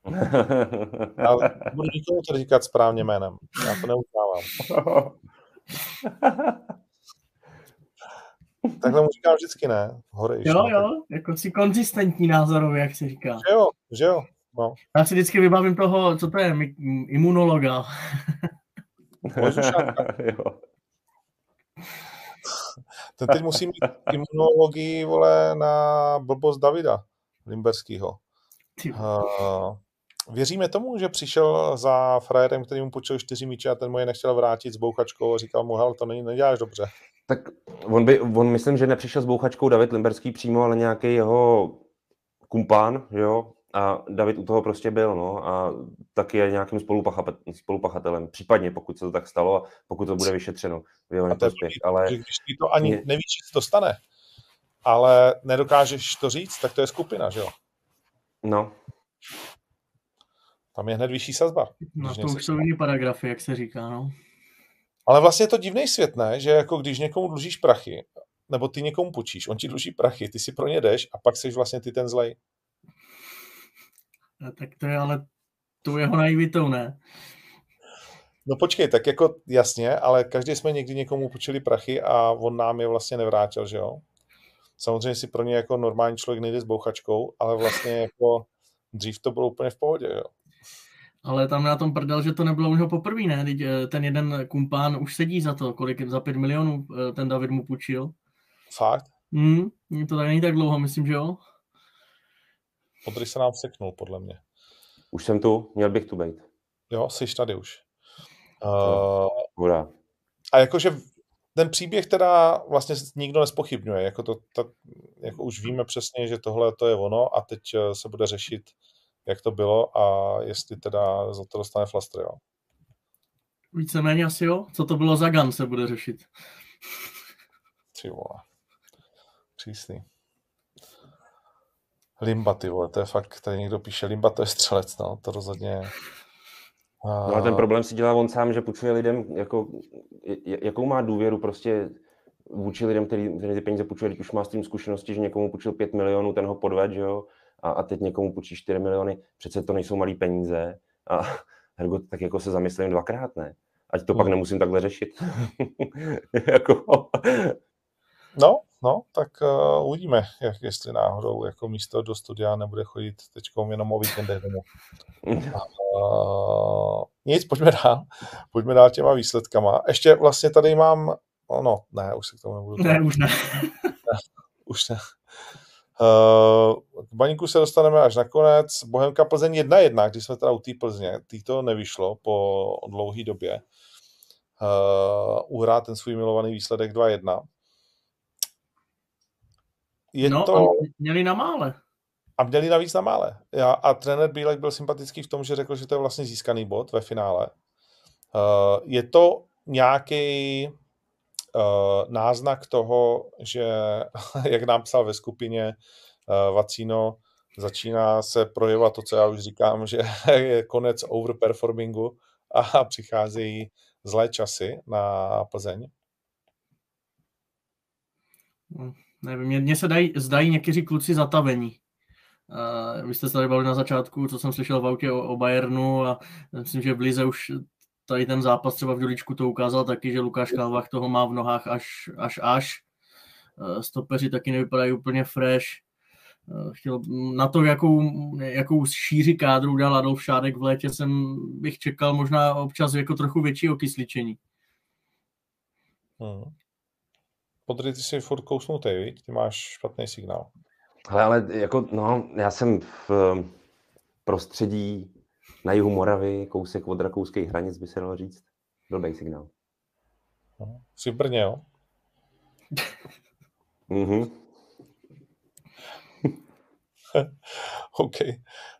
Ale budu nikomu to říkat správně jménem. Já to neuznávám. Takhle mu říkám vždycky ne. Hore jo, jo, jako si konzistentní názorově, jak se říká. Že jo, že jo. No. Já si vždycky vybavím toho, co to je, imunologa. jo. Ten teď musí mít imunologii, vole, na blbost Davida Limberského. Uh, věříme tomu, že přišel za frajerem, který mu počil čtyři míče a ten mu je nechtěl vrátit s bouchačkou a říkal mu, hel, to není, neděláš dobře. Tak on, by, on myslím, že nepřišel s bouchačkou David Limberský přímo, ale nějaký jeho kumpán, jo, a David u toho prostě byl, no, a taky je nějakým spolupachatelem, případně pokud se to tak stalo a pokud to bude vyšetřeno v jeho neprospěch, ale... Když ty to ani nevíš, že se to stane, ale nedokážeš to říct, tak to je skupina, že jo? No. Tam je hned vyšší sazba. No to už jsou jiný paragrafy, jak se říká, no. Ale vlastně je to divný svět, ne? Že jako když někomu dlužíš prachy, nebo ty někomu půjčíš, on ti dluží prachy, ty si pro ně jdeš a pak jsi vlastně ty ten zlej. Tak to je ale tu jeho naivitou, ne? No počkej, tak jako jasně, ale každý jsme někdy někomu půjčili prachy a on nám je vlastně nevrátil, že jo? Samozřejmě si pro ně jako normální člověk nejde s bouchačkou, ale vlastně jako dřív to bylo úplně v pohodě, jo? Ale tam na tom prdel, že to nebylo už poprvé, ne? Teď eh, ten jeden kumpán už sedí za to, kolik za pět milionů eh, ten David mu půjčil. Fakt? Hmm, to tak není tak dlouho, myslím, že jo? Podry se nám seknul, podle mě. Už jsem tu, měl bych tu být. Jo, jsi tady už. Uh, a jakože ten příběh teda vlastně nikdo nespochybňuje, jako, to, ta, jako už víme přesně, že tohle to je ono a teď eh, se bude řešit, jak to bylo a jestli teda za to dostane flastr, jo. Víceméně asi jo. Co to bylo za gun se bude řešit. Ty vole. Přísný. Limba, ty vole, to je fakt, tady někdo píše, Limba to je střelec, no, to rozhodně... No a ten problém si dělá on sám, že půjčuje lidem, jako, jakou má důvěru prostě vůči lidem, který, který ty peníze půjčuje, když už má s tím zkušenosti, že někomu půjčil 5 milionů, ten ho podved, že jo, a, a teď někomu půjčí 4 miliony, přece to nejsou malé peníze a hergo, tak jako se zamyslím dvakrát, ne? Ať to hmm. pak nemusím takhle řešit. jako... No, no, tak uh, uvidíme, jak, jestli náhodou jako místo do studia nebude chodit teď jenom o víkendech domů. Uh, nic, pojďme dál. Pojďme dál těma výsledkama. Ještě vlastně tady mám, oh, no, ne, už se k tomu nebudu. Ne, už ne. ne už ne. Uh, k baníku se dostaneme až nakonec. Bohemka Plzeň 1-1, když jsme teda u té Plzně. Tý to nevyšlo po dlouhé době. Uh, uhrát ten svůj milovaný výsledek 2-1 je no, to... měli na mále. A měli navíc na mále. Já, a trenér Bílek byl sympatický v tom, že řekl, že to je vlastně získaný bod ve finále. Uh, je to nějaký uh, náznak toho, že, jak nám psal ve skupině uh, Vacíno, začíná se projevovat to, co já už říkám, že je konec overperformingu a přicházejí zlé časy na Plzeň. Hmm. Nevím, mně, se dají, zdají někteří kluci zatavení. Uh, vy jste se tady bavili na začátku, co jsem slyšel v autě o, o Bayernu a myslím, že v Lize už tady ten zápas třeba v Děličku to ukázal taky, že Lukáš Kalvach toho má v nohách až až. až. Uh, stopeři taky nevypadají úplně fresh. Uh, chtěl, na to, jakou, jakou šíři kádru dal Adolf Šádek v létě, jsem bych čekal možná občas jako trochu větší okysličení. Hmm. Podry, ty jsi furt kousnutý, viď? Ty máš špatný signál. Ale, ale jako, no, já jsem v prostředí na jihu Moravy, kousek od rakouských hranic, by se dalo říct. Blbý signál. No, jsi v Brně, jo? mhm. OK.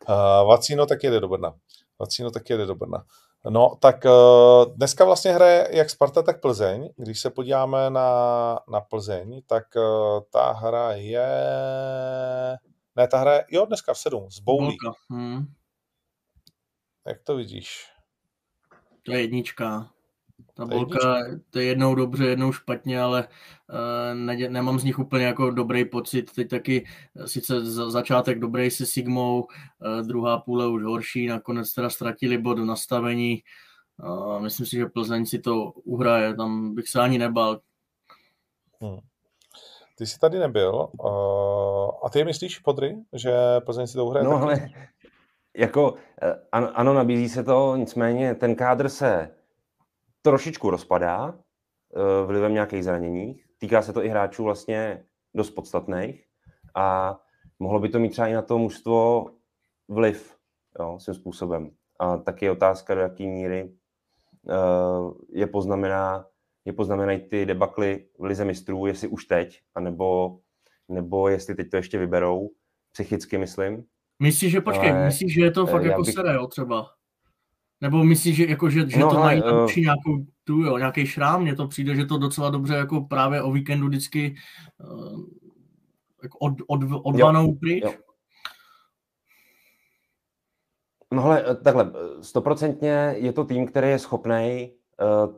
Uh, Vacíno tak jede do Brna. Vacíno tak jede do Brna. No, tak uh, dneska vlastně hraje jak Sparta, tak Plzeň. Když se podíváme na, na Plzeň, tak uh, ta hra je... Ne, ta hra je, jo, dneska v sedm, z Boulí. Hmm. Jak to vidíš? To je jednička. Ta bolka, to je jednou dobře, jednou špatně, ale uh, ne, nemám z nich úplně jako dobrý pocit. Teď taky eh, sice za, začátek dobrý se Sigmou, uh, druhá půle už horší, nakonec teda ztratili bod v nastavení. Uh, myslím si, že Plzeň si to uhraje, tam bych se ani nebal. Hmm. Ty jsi tady nebyl. Uh, a ty myslíš, Podry, že Plzeň si to uhraje? No taky? ale jako, ano, ano, nabízí se to, nicméně ten kádr se trošičku rozpadá eh, vlivem nějakých zranění. Týká se to i hráčů vlastně dost podstatných a mohlo by to mít třeba i na to mužstvo vliv jo, svým způsobem. A taky je otázka, do jaké míry uh, je poznamená, je poznamenají ty debakly v lize mistrů, jestli už teď, anebo, nebo jestli teď to ještě vyberou, psychicky myslím. Myslíš, že počkej, Ale, myslíš, že je to fakt jako bych... sereo třeba? Nebo myslíš, že, jako, že, že no, to mají uh... nějakou tu, jo, nějaký šrám? Mně to přijde, že to docela dobře jako právě o víkendu vždycky uh, jako od, od, odvanou pryč. Jo. No ale eh, takhle, stoprocentně je to tým, který je schopný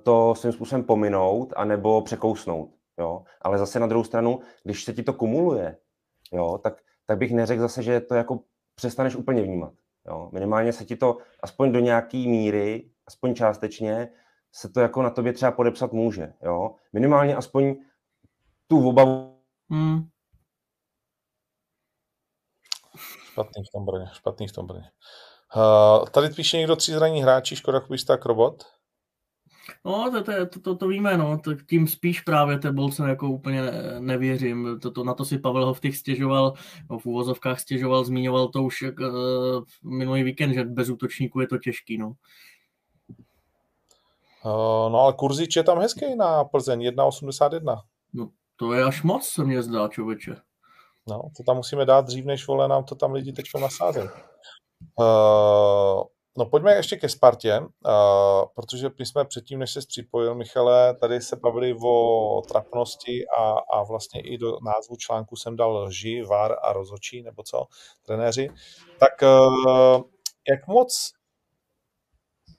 to svým způsobem pominout anebo překousnout. Jo? Ale zase na druhou stranu, když se ti to kumuluje, jo, tak, tak bych neřekl zase, že to jako přestaneš úplně vnímat. Jo? Minimálně se ti to aspoň do nějaký míry, aspoň částečně, se to jako na tobě třeba podepsat může. Jo? Minimálně aspoň tu obavu. Hmm. Špatný v tom Brně, špatný v tom Brně. Uh, tady píše někdo tři zraní hráči, Škoda Kubisták Robot. No, to, to, to, to, to víme, no. Tak tím spíš právě té bolce jako úplně nevěřím. To, to, na to si Pavel Hovtych stěžoval, no, v úvozovkách stěžoval, zmiňoval to už jak, uh, minulý víkend, že bez útočníků je to těžký, no. Uh, no ale kurzič je tam hezký na Plzeň, 1,81. No, to je až moc, se mně zdá, člověče. No, to tam musíme dát dřív, než vole nám to tam lidi teď nasázejí. Uh, No pojďme ještě ke Spartě, uh, protože my jsme předtím, než se připojil, Michale, tady se bavili o trapnosti a, a vlastně i do názvu článku jsem dal lži, var a rozočí, nebo co, trenéři. Tak uh, jak moc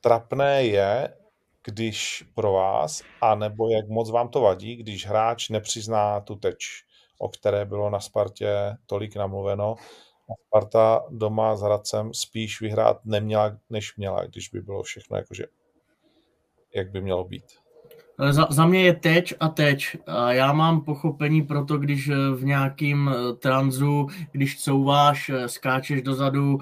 trapné je, když pro vás, a nebo jak moc vám to vadí, když hráč nepřizná tu teč, o které bylo na Spartě tolik namluveno, Sparta doma s Hradcem spíš vyhrát neměla, než měla, když by bylo všechno jakože jak by mělo být. Za, za mě je teč a teč. A já mám pochopení pro to, když eh, v nějakým eh, tranzu, když couváš, eh, skáčeš dozadu,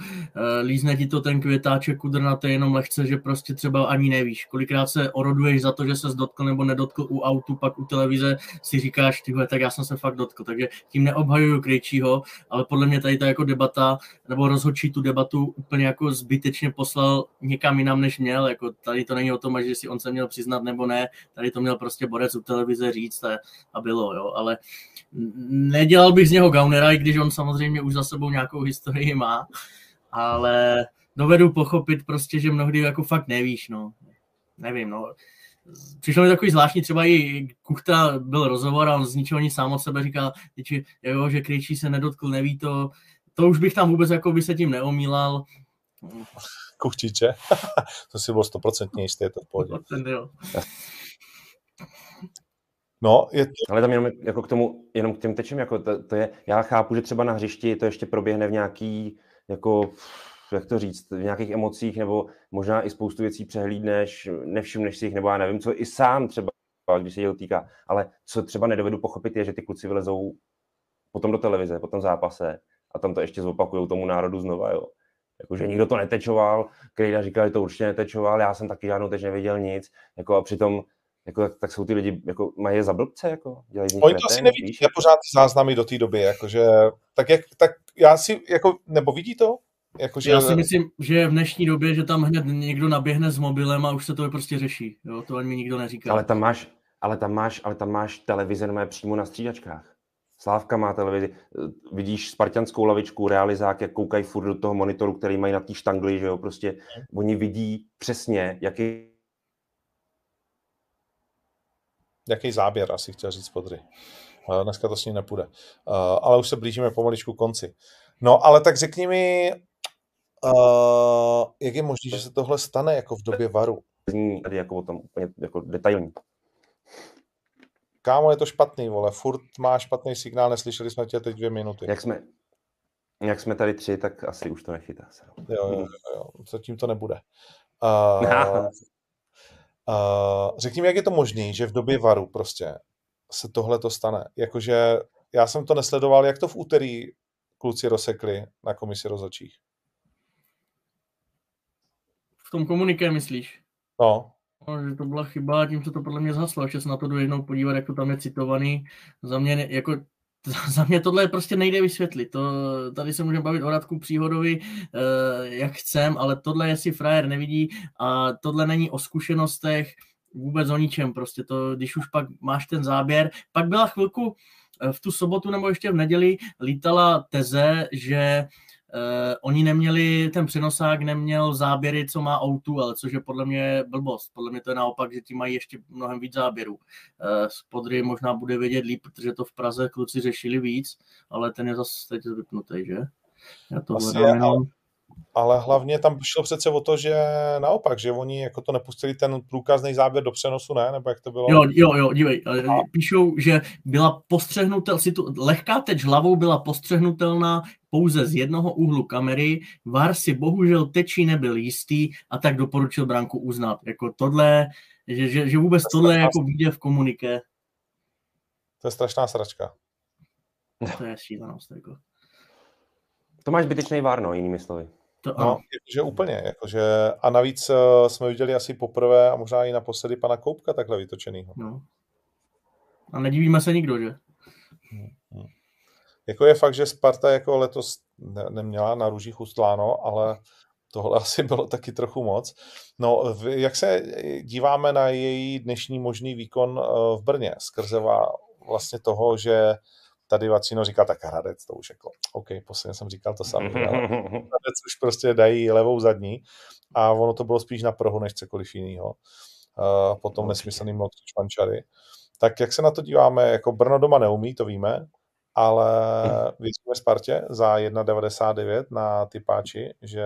lízne ti to ten květáček kudrnatý jenom lehce, že prostě třeba ani nevíš. Kolikrát se oroduješ za to, že se dotkl nebo nedotkl u autu, pak u televize si říkáš, tyhle, tak já jsem se fakt dotkl. Takže tím neobhajuju Krejčího, ale podle mě tady ta jako debata, nebo rozhodčí tu debatu úplně jako zbytečně poslal někam jinam, než měl. Jako tady to není o tom, že si on se měl přiznat nebo ne. Tady tady to měl prostě borec u televize říct a, a bylo, jo, ale nedělal bych z něho gaunera, i když on samozřejmě už za sebou nějakou historii má, ale dovedu pochopit prostě, že mnohdy jako fakt nevíš, no. Nevím, no. Přišlo mi takový zvláštní, třeba i Kuchta byl rozhovor a on z ničeho nic sám od sebe říkal, že, jo, že Krejčí se nedotkl, neví to, to už bych tam vůbec jako by se tím neomílal. Kuchtiče, to si byl stoprocentně jistý, je to v pohodě. No, je to... Ale tam jenom jako k tomu, jenom k těm tečem, jako to, to, je, já chápu, že třeba na hřišti to ještě proběhne v nějaký, jako, jak to říct, v nějakých emocích, nebo možná i spoustu věcí přehlídneš, nevšimneš si jich, nebo já nevím, co i sám třeba, když se to týká, ale co třeba nedovedu pochopit je, že ty kluci vylezou potom do televize, po tom zápase a tam to ještě zopakují tomu národu znova, jo. Jakože nikdo to netečoval, Krejda říkal, že to určitě netečoval, já jsem taky žádnou teč neviděl nic, jako a přitom jako, tak, tak jsou ty lidi, jako, mají je za blbce, jako, dělají Oni to asi nevidí, víš? pořád záznamy do té doby, jakože, tak, jak, tak já si, jako, nebo vidí to? Jako, že... Já si myslím, že v dnešní době, že tam hned někdo naběhne s mobilem a už se to prostě řeší, jo, to ani mi nikdo neříká. Ale tam máš, ale tam máš, ale tam máš televize no přímo na střídačkách. Slávka má televizi, vidíš spartianskou lavičku, realizák, jak koukají furt do toho monitoru, který mají na té štangli, že jo, prostě oni vidí přesně, jaký jaký záběr, asi chtěl říct Podry. Dneska to s ním nepůjde. Ale už se blížíme pomaličku konci. No, ale tak řekni mi, jak je možné, že se tohle stane jako v době varu? Tady jako o tom úplně jako detailní. Kámo, je to špatný, vole. Furt má špatný signál, neslyšeli jsme tě teď dvě minuty. Jak jsme, jak jsme tady tři, tak asi už to nechytá se. Jo, jo, jo, zatím to nebude. Uh, Uh, řekni mi, jak je to možné, že v době varu prostě se tohle to stane. Jakože já jsem to nesledoval, jak to v úterý kluci rozsekli na komisi rozhodčích. V tom komuniké myslíš? No. no. že to byla chyba, tím se to podle mě zhaslo, že se na to jdu jednou podívat, jak to tam je citovaný. Za mě, jako za mě tohle prostě nejde vysvětlit. To, tady se můžeme bavit o Radku Příhodovi, eh, jak chcem, ale tohle je si frajer nevidí a tohle není o zkušenostech, vůbec o ničem. Prostě to, když už pak máš ten záběr. Pak byla chvilku eh, v tu sobotu nebo ještě v neděli lítala teze, že Uh, oni neměli, ten přenosák neměl záběry, co má O2, ale což je podle mě blbost. Podle mě to je naopak, že ti mají ještě mnohem víc záběrů. Uh, Spodry možná bude vědět líp, protože to v Praze kluci řešili víc, ale ten je zase teď vypnutý, že? Já to Asi je, jenom... ale hlavně tam šlo přece o to, že naopak, že oni jako to nepustili ten průkazný záběr do přenosu, ne? Nebo jak to bylo? Jo, jo, jo, dívej. A... Píšou, že byla postřehnutel, situ, lehká teď hlavou byla postřehnutelná pouze z jednoho úhlu kamery. VAR si bohužel tečí nebyl jistý a tak doporučil branku uznat. Jako tohle, že, že, že vůbec to tohle jako vyjde v komuniké. To je strašná sračka. To je šílenost. Jako. To máš zbytečný vár, no, jinými slovy. To, no, že úplně. Jakože, a navíc uh, jsme viděli asi poprvé a možná i naposledy pana Koupka takhle vytočenýho. No. A nedivíme se nikdo, že? Hmm, hmm. Jako je fakt, že Sparta jako letos ne, neměla na růžích ustláno, ale tohle asi bylo taky trochu moc. No, jak se díváme na její dnešní možný výkon eh, v Brně skrze vlastně toho, že tady Vacino říkal, tak Hradec, to už jako, OK, posledně jsem říkal to samé, Hradec už prostě dají levou zadní a ono to bylo spíš na prohu, než cokoliv jiného. Uh, potom okay. nesmyslný mlok čvančary. Tak jak se na to díváme, jako Brno doma neumí, to víme, ale věříme Spartě za 1,99 na typáči, že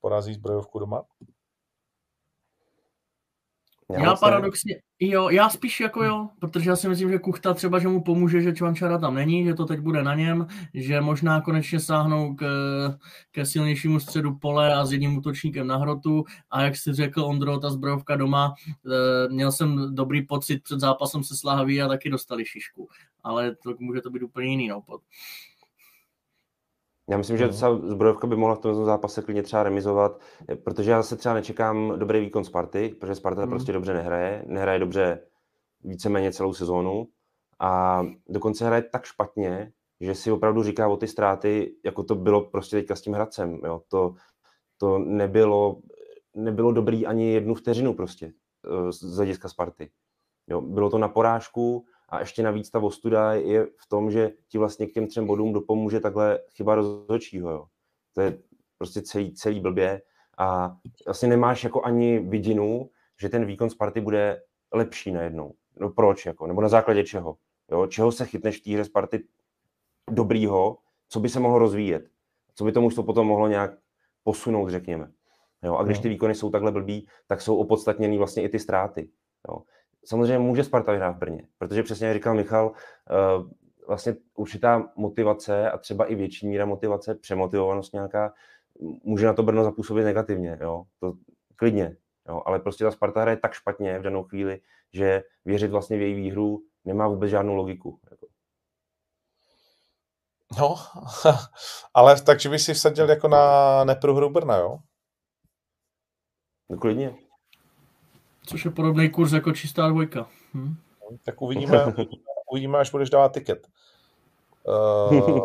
porazí zbrojovku doma. Já, já paradoxně, jo, já spíš jako jo, protože já si myslím, že Kuchta třeba, že mu pomůže, že Čvančara tam není, že to teď bude na něm, že možná konečně sáhnou k, ke silnějšímu středu pole a s jedním útočníkem na hrotu. A jak si řekl Ondro, ta zbrojovka doma, e, měl jsem dobrý pocit před zápasem se Slahaví a taky dostali šišku, ale to může to být úplně jiný no, já myslím, že třeba zbrojovka by mohla v tom zápase klidně třeba remizovat, protože já se třeba nečekám dobrý výkon Sparty, protože Sparta mm. prostě dobře nehraje, nehraje dobře víceméně celou sezónu a dokonce hraje tak špatně, že si opravdu říká o ty ztráty, jako to bylo prostě teďka s tím Hradcem. Jo. To, to nebylo, nebylo dobrý ani jednu vteřinu prostě eh, z hlediska Sparty. Jo. Bylo to na porážku, a ještě navíc ta ostuda je v tom, že ti vlastně k těm třem bodům dopomůže takhle chyba rozhodčího. Jo. To je prostě celý, celý blbě a vlastně nemáš jako ani vidinu, že ten výkon Sparty bude lepší najednou. No proč? Jako? Nebo na základě čeho? Jo? Čeho se chytneš v té hře Sparty dobrýho, co by se mohlo rozvíjet? Co by tomu to potom mohlo nějak posunout, řekněme. Jo? A když ty výkony jsou takhle blbý, tak jsou opodstatněný vlastně i ty ztráty. Jo? Samozřejmě může Sparta vyhrát v Brně, protože přesně jak říkal Michal, uh, vlastně určitá motivace a třeba i větší míra motivace, přemotivovanost nějaká, může na to Brno zapůsobit negativně, jo, to klidně, jo, ale prostě ta Sparta hraje tak špatně v danou chvíli, že věřit vlastně v její výhru nemá vůbec žádnou logiku. Jako. No, ale takže by si vsadil jako na neprohru Brna, jo? No klidně. Což je podobný kurz jako čistá dvojka. Hm? Tak uvidíme, uvidíme, až budeš dávat tiket. Uh,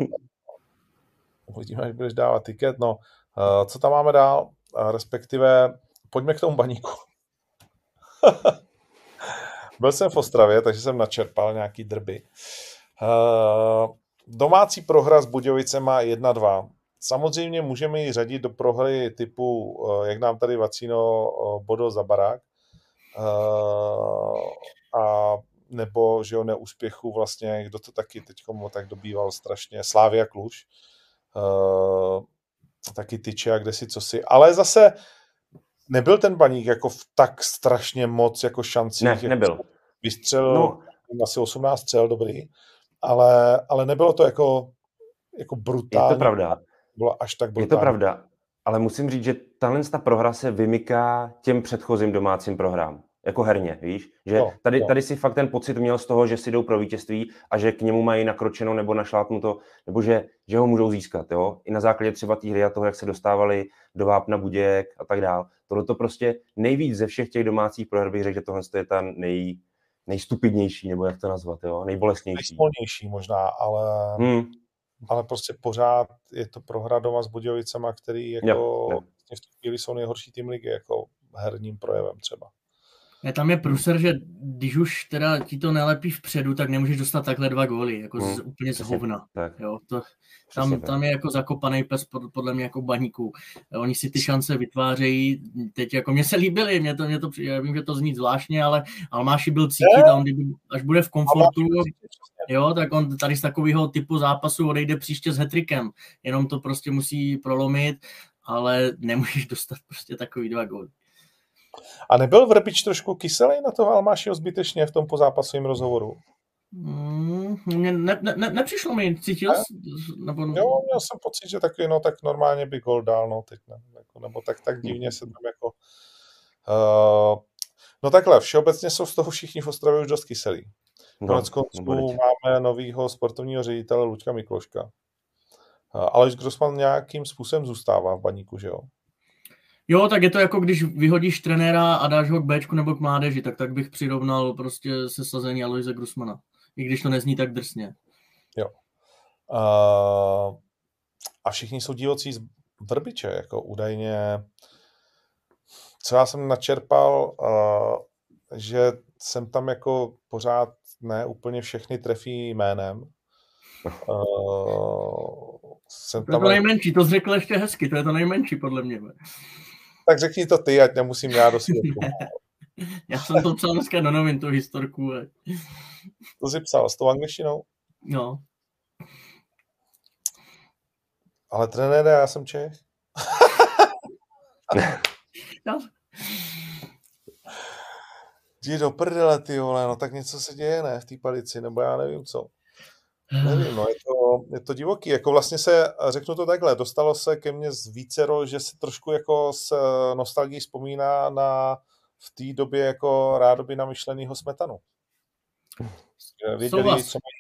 uvidíme, až budeš dávat tiket. No, uh, co tam máme dál? Uh, respektive, pojďme k tomu baníku. Byl jsem v Ostravě, takže jsem načerpal nějaký drby. Uh, domácí prohra s Budějovicema 1-2. Samozřejmě můžeme ji řadit do prohry typu, jak nám tady Vacino Bodo za barák, a nebo že o neúspěchu vlastně, kdo to taky teď tak dobýval strašně, Slávia Kluž, uh, taky tyče a kde si co si, ale zase nebyl ten baník jako v tak strašně moc jako šancí. Ne, nebyl. Vystřelil no. asi 18 střel, dobrý, ale, ale nebylo to jako, jako brutální. Je to pravda. Bylo až tak brutální. Je to pravda, ale musím říct, že tahle ta prohra se vymyká těm předchozím domácím prohrám jako herně, víš? Že no, tady, no. tady si fakt ten pocit měl z toho, že si jdou pro vítězství a že k němu mají nakročeno nebo našlápnuto, nebo že, že ho můžou získat, jo? I na základě třeba té hry a toho, jak se dostávali do Vápna, Budějek a tak dál. Tohle to prostě nejvíc ze všech těch domácích proher bych řekl, že tohle je ta nej, nejstupidnější, nebo jak to nazvat, jo? Nejbolestnější. Nejspolnější možná, ale, hmm. ale prostě pořád je to prohra doma s Budějovicema, který jako jo, jo. v tu chvíli jsou nejhorší tým ligy, jako herním projevem třeba. Je, tam je průser, že když už teda ti to nelepí vpředu, tak nemůžeš dostat takhle dva góly, jako hmm. z, úplně z hovna. Tak. Jo, to, tam, tam je jako zakopaný pes podle mě jako baníků. Oni si ty šance vytvářejí, teď jako mě se líbily, mě to, mě to, já vím, že to zní zvláštně, ale Almáši byl cítit a on až bude v komfortu, jo, tak on tady z takového typu zápasu odejde příště s hetrikem, jenom to prostě musí prolomit ale nemůžeš dostat prostě takový dva góly. A nebyl Vrbič trošku kyselý na toho Almášiho zbytečně v tom pozápasovém rozhovoru? Mm, ne, ne, ne, nepřišlo mi, cítil jsi? Nebo... Jo, měl jsem pocit, že taky, no tak normálně by gol dal, no teď ne, jako, nebo tak, tak divně se tam jako... Uh, no takhle, všeobecně jsou z toho všichni v Ostravě už dost kyselí. No, Konec konců máme novýho sportovního ředitele Luďka Mikloška. Uh, Aleš Grossman nějakým způsobem zůstává v baníku, že jo? Jo, tak je to jako když vyhodíš trenéra a dáš ho k Bčku nebo k mládeži, tak tak bych přirovnal prostě se sazení Aloise Grusmana. I když to nezní tak drsně. Jo. Uh, a všichni jsou divocí z Vrbiče, jako údajně. Co já jsem načerpal, uh, že jsem tam jako pořád ne úplně všechny trefí jménem. Uh, jsem to je tam to nejmenší, to řekl ještě hezky, to je to nejmenší podle mě. Tak řekni to ty, ať nemusím já do Já jsem to psal dneska do novin, tu historku. To jsi psal s tou angličtinou? No. Ale trenér, já jsem Čech. no. Jdi do prdele, ty vole, no tak něco se děje, ne, v té palici, nebo já nevím co. Nevím, no, je to, je to divoký. Jako vlastně se, řeknu to takhle, dostalo se ke mně z vícero, že se trošku jako s nostalgií vzpomíná na v té době jako rádoby namyšlenýho smetanu. Že věděli, co mají,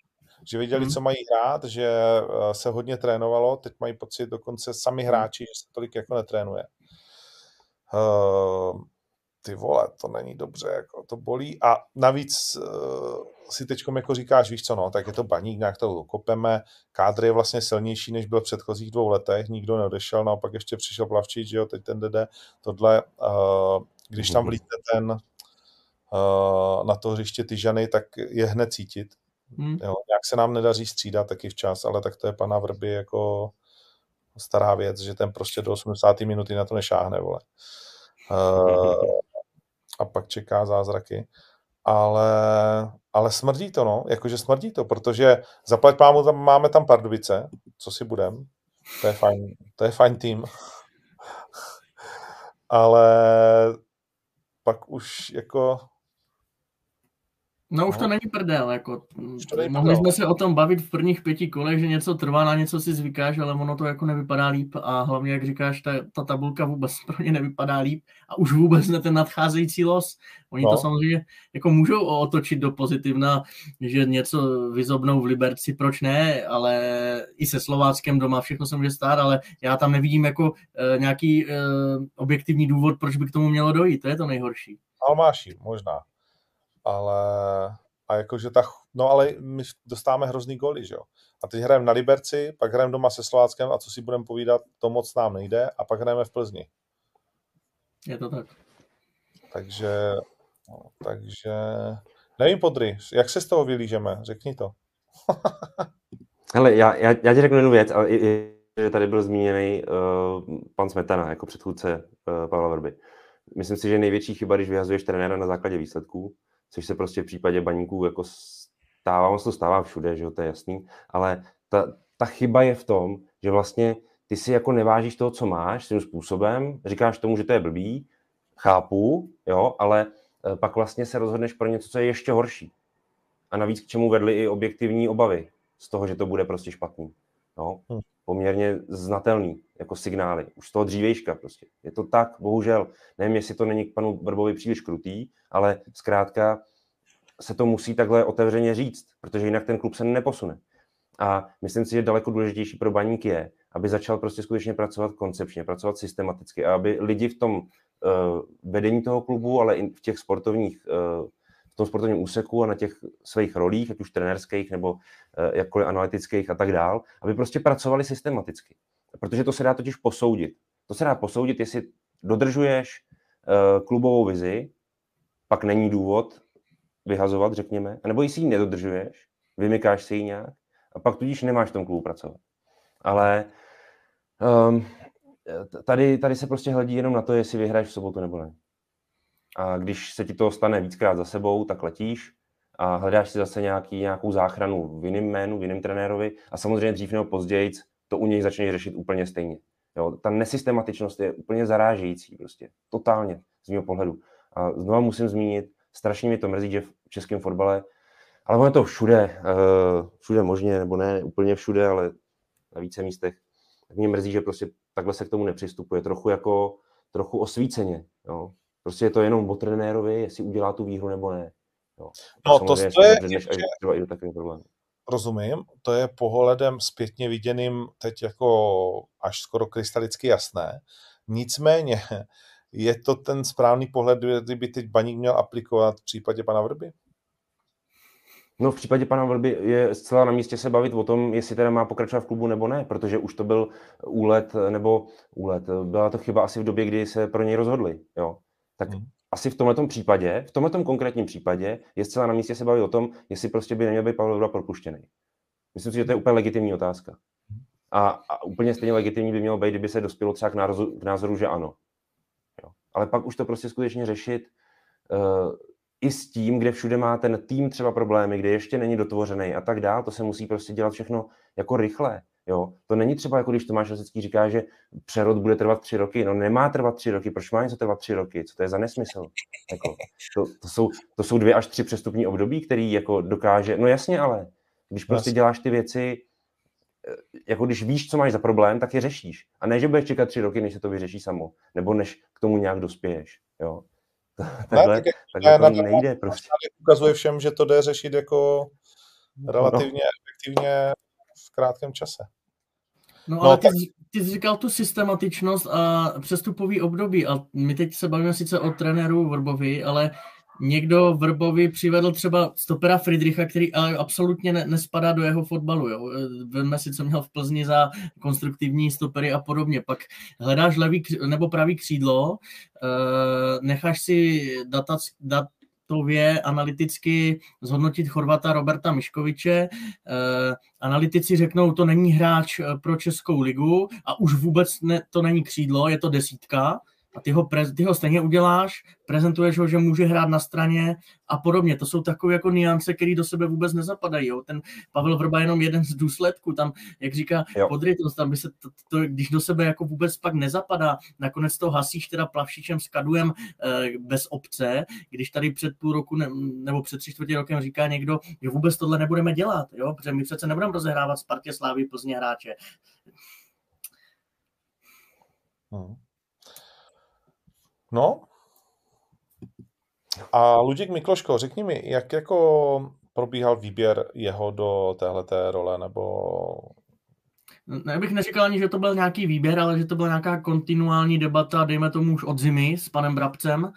že věděli, hmm. co mají hrát, že eh, se hodně trénovalo, teď mají pocit dokonce sami mhm. hráči, že se tolik jako netrénuje. Uh, ty vole, to není dobře, jako to bolí. A navíc uh, si teď jako říkáš, víš co, no, tak je to baník, nějak to kopeme, kádr je vlastně silnější, než byl v předchozích dvou letech, nikdo neodešel, naopak ještě přišel Plavčič, že jo, teď ten DD, tohle, uh, když tam mhm. vlítne ten uh, na to hřiště Tyžany, tak je hned cítit. Hmm. Jo, nějak se nám nedaří střídat taky včas, ale tak to je pana Vrby jako stará věc, že ten prostě do 80. minuty na to nešáhne, vole. Uh, a pak čeká zázraky. Ale, ale smrdí to, no, jakože smrdí to, protože zaplať pámu tam máme tam Pardubice, co si budem, to je fajn, to je fajn tým. ale pak už jako No už to není prdel, jako mohli jsme se o tom bavit v prvních pěti kolech, že něco trvá, na něco si zvykáš, ale ono to jako nevypadá líp a hlavně, jak říkáš, ta, ta tabulka vůbec pro ně nevypadá líp a už vůbec ne ten nadcházející los. Oni no. to samozřejmě jako můžou otočit do pozitivna, že něco vyzobnou v Liberci, proč ne, ale i se Slováckem doma všechno se může stát, ale já tam nevidím jako e, nějaký e, objektivní důvod, proč by k tomu mělo dojít, to je to nejhorší. Almáši, možná ale a jakože ta, no ale my dostáváme hrozný goly, že jo. A teď hrajeme na Liberci, pak hrajeme doma se Slováckem a co si budeme povídat, to moc nám nejde a pak hrajeme v Plzni. Je to tak. Takže, no, takže, nevím, Podry, jak se z toho vylížeme, řekni to. Hele, já, já, já ti řeknu jednu věc, ale i, i, že tady byl zmíněný uh, pan Smetana jako předchůdce uh, Pavla Vrby. Myslím si, že největší chyba, když vyhazuješ trenéra na základě výsledků, což se prostě v případě baníků jako stává, on se to stává všude, že jo, to je jasný, ale ta, ta chyba je v tom, že vlastně ty si jako nevážíš toho, co máš tím způsobem, říkáš tomu, že to je blbý, chápu, jo, ale eh, pak vlastně se rozhodneš pro něco, co je ještě horší. A navíc k čemu vedly i objektivní obavy z toho, že to bude prostě špatný. No, poměrně znatelný, jako signály. Už z toho dřívejška prostě. Je to tak, bohužel. Nevím, jestli to není k panu Brbovi příliš krutý, ale zkrátka se to musí takhle otevřeně říct, protože jinak ten klub se neposune. A myslím si, že daleko důležitější pro baník je, aby začal prostě skutečně pracovat koncepčně, pracovat systematicky a aby lidi v tom uh, vedení toho klubu, ale i v těch sportovních uh, tom sportovním úseku a na těch svých rolích, ať už trenérských nebo eh, jakkoliv analytických a tak dál, aby prostě pracovali systematicky. Protože to se dá totiž posoudit. To se dá posoudit, jestli dodržuješ eh, klubovou vizi, pak není důvod vyhazovat, řekněme, anebo jestli ji nedodržuješ, vymykáš si ji nějak a pak tudíž nemáš v tom klubu pracovat. Ale um, tady, tady se prostě hledí jenom na to, jestli vyhraješ v sobotu nebo ne. A když se ti to stane víckrát za sebou, tak letíš a hledáš si zase nějaký, nějakou záchranu v jiném jménu, v jiném trenérovi a samozřejmě dřív nebo později to u něj začneš řešit úplně stejně. Jo, ta nesystematičnost je úplně zarážející, prostě, totálně, z mého pohledu. A znovu musím zmínit, strašně mi to mrzí, že v českém fotbale, ale ono je to všude, uh, všude možně, nebo ne úplně všude, ale na více místech, tak mě mrzí, že prostě takhle se k tomu nepřistupuje, trochu jako, trochu osvíceně, jo. Prostě je to jenom o trenérovi, jestli udělá tu výhru nebo ne. Jo. No to, to je, než třeba i do. Rozumím, to je pohledem zpětně viděným teď jako až skoro krystalicky jasné. Nicméně, je to ten správný pohled, kdyby teď Baník měl aplikovat v případě pana Vrby? No v případě pana Vrby je zcela na místě se bavit o tom, jestli teda má pokračovat v klubu nebo ne, protože už to byl úlet, nebo úlet, byla to chyba asi v době, kdy se pro něj rozhodli, jo. Tak hmm. asi v tomto případě, v tomto konkrétním případě je zcela na místě se bavit o tom, jestli prostě by neměl být Pavel Vrba propuštěný. Myslím si, že to je úplně legitimní otázka. A, a úplně stejně legitimní by mělo být, kdyby se dospělo třeba k názoru, k názoru že ano. Jo. Ale pak už to prostě skutečně řešit uh, i s tím, kde všude má ten tým třeba problémy, kde ještě není dotvořený a tak dále, to se musí prostě dělat všechno jako rychle. Jo? To není třeba jako když Tomáš Rosický říká, že přerod bude trvat tři roky. No nemá trvat tři roky, proč má něco trvat tři roky? Co to je za nesmysl? Jako, to, to, jsou, to jsou dvě až tři přestupní období, který jako dokáže, no jasně ale, když prostě děláš ty věci, eh, jako když víš, co máš za problém, tak je řešíš. A ne, že budeš čekat tři roky, než se to vyřeší samo, nebo než k tomu nějak dospěješ. Jo? takhle, ne, tak, takhle to nejde prostě. Ukazuje všem, že to jde řešit jako relativně no. efektivně krátkém čase. No, no ale ty, ty jsi říkal tu systematičnost a přestupový období a my teď se bavíme sice o trenéru Vrbovi, ale někdo Vrbovi přivedl třeba stopera Friedricha, který ale absolutně ne, nespadá do jeho fotbalu. Jo. Veme si, co měl v Plzni za konstruktivní stopery a podobně. Pak hledáš levý nebo pravý křídlo, eh, necháš si data, dat, datově analyticky zhodnotit Chorvata Roberta Miškoviče. E, analytici řeknou, to není hráč pro Českou ligu a už vůbec ne, to není křídlo, je to desítka a ty ho, pre, ty ho stejně uděláš, prezentuješ ho, že může hrát na straně a podobně. To jsou takové jako niance, které do sebe vůbec nezapadají. Jo. Ten Pavel Vrba je jenom jeden z důsledků. Tam, jak říká podrytost, tam by se to, to, když do sebe jako vůbec pak nezapadá, nakonec to hasíš teda plavšičem s kadujem e, bez obce, když tady před půl roku ne, nebo před tři čtvrtě rokem říká někdo, že vůbec tohle nebudeme dělat, jo, protože my přece nebudeme rozehrávat Spartě Slávy Plzně hráče. Hmm. No. A Luděk Mikloško, řekni mi, jak jako probíhal výběr jeho do téhleté role, nebo... No, já bych neříkal ani, že to byl nějaký výběr, ale že to byla nějaká kontinuální debata, dejme tomu už od zimy s panem Brabcem,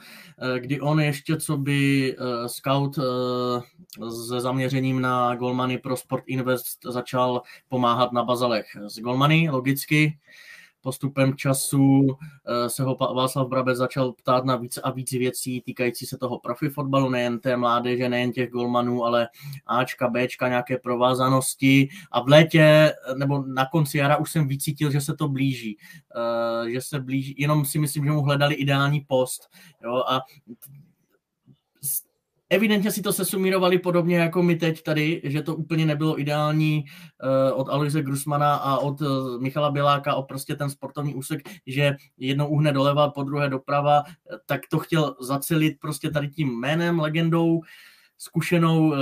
eh, kdy on ještě co by uh, scout uh, se zaměřením na Golmany pro Sport Invest začal pomáhat na bazalech z Golmany, logicky postupem času eh, se ho Václav Brabec začal ptát na více a víc věcí týkající se toho profi fotbalu, nejen té mládeže, nejen těch golmanů, ale Ačka, Bčka, nějaké provázanosti. A v létě nebo na konci jara už jsem vycítil, že se to blíží, eh, že se blíží, jenom si myslím, že mu hledali ideální post, jo, a evidentně si to sesumírovali podobně jako my teď tady, že to úplně nebylo ideální uh, od Aloise Grusmana a od uh, Michala Běláka, o prostě ten sportovní úsek, že jednou uhne doleva, po druhé doprava, tak to chtěl zacelit prostě tady tím jménem, legendou, zkušenou,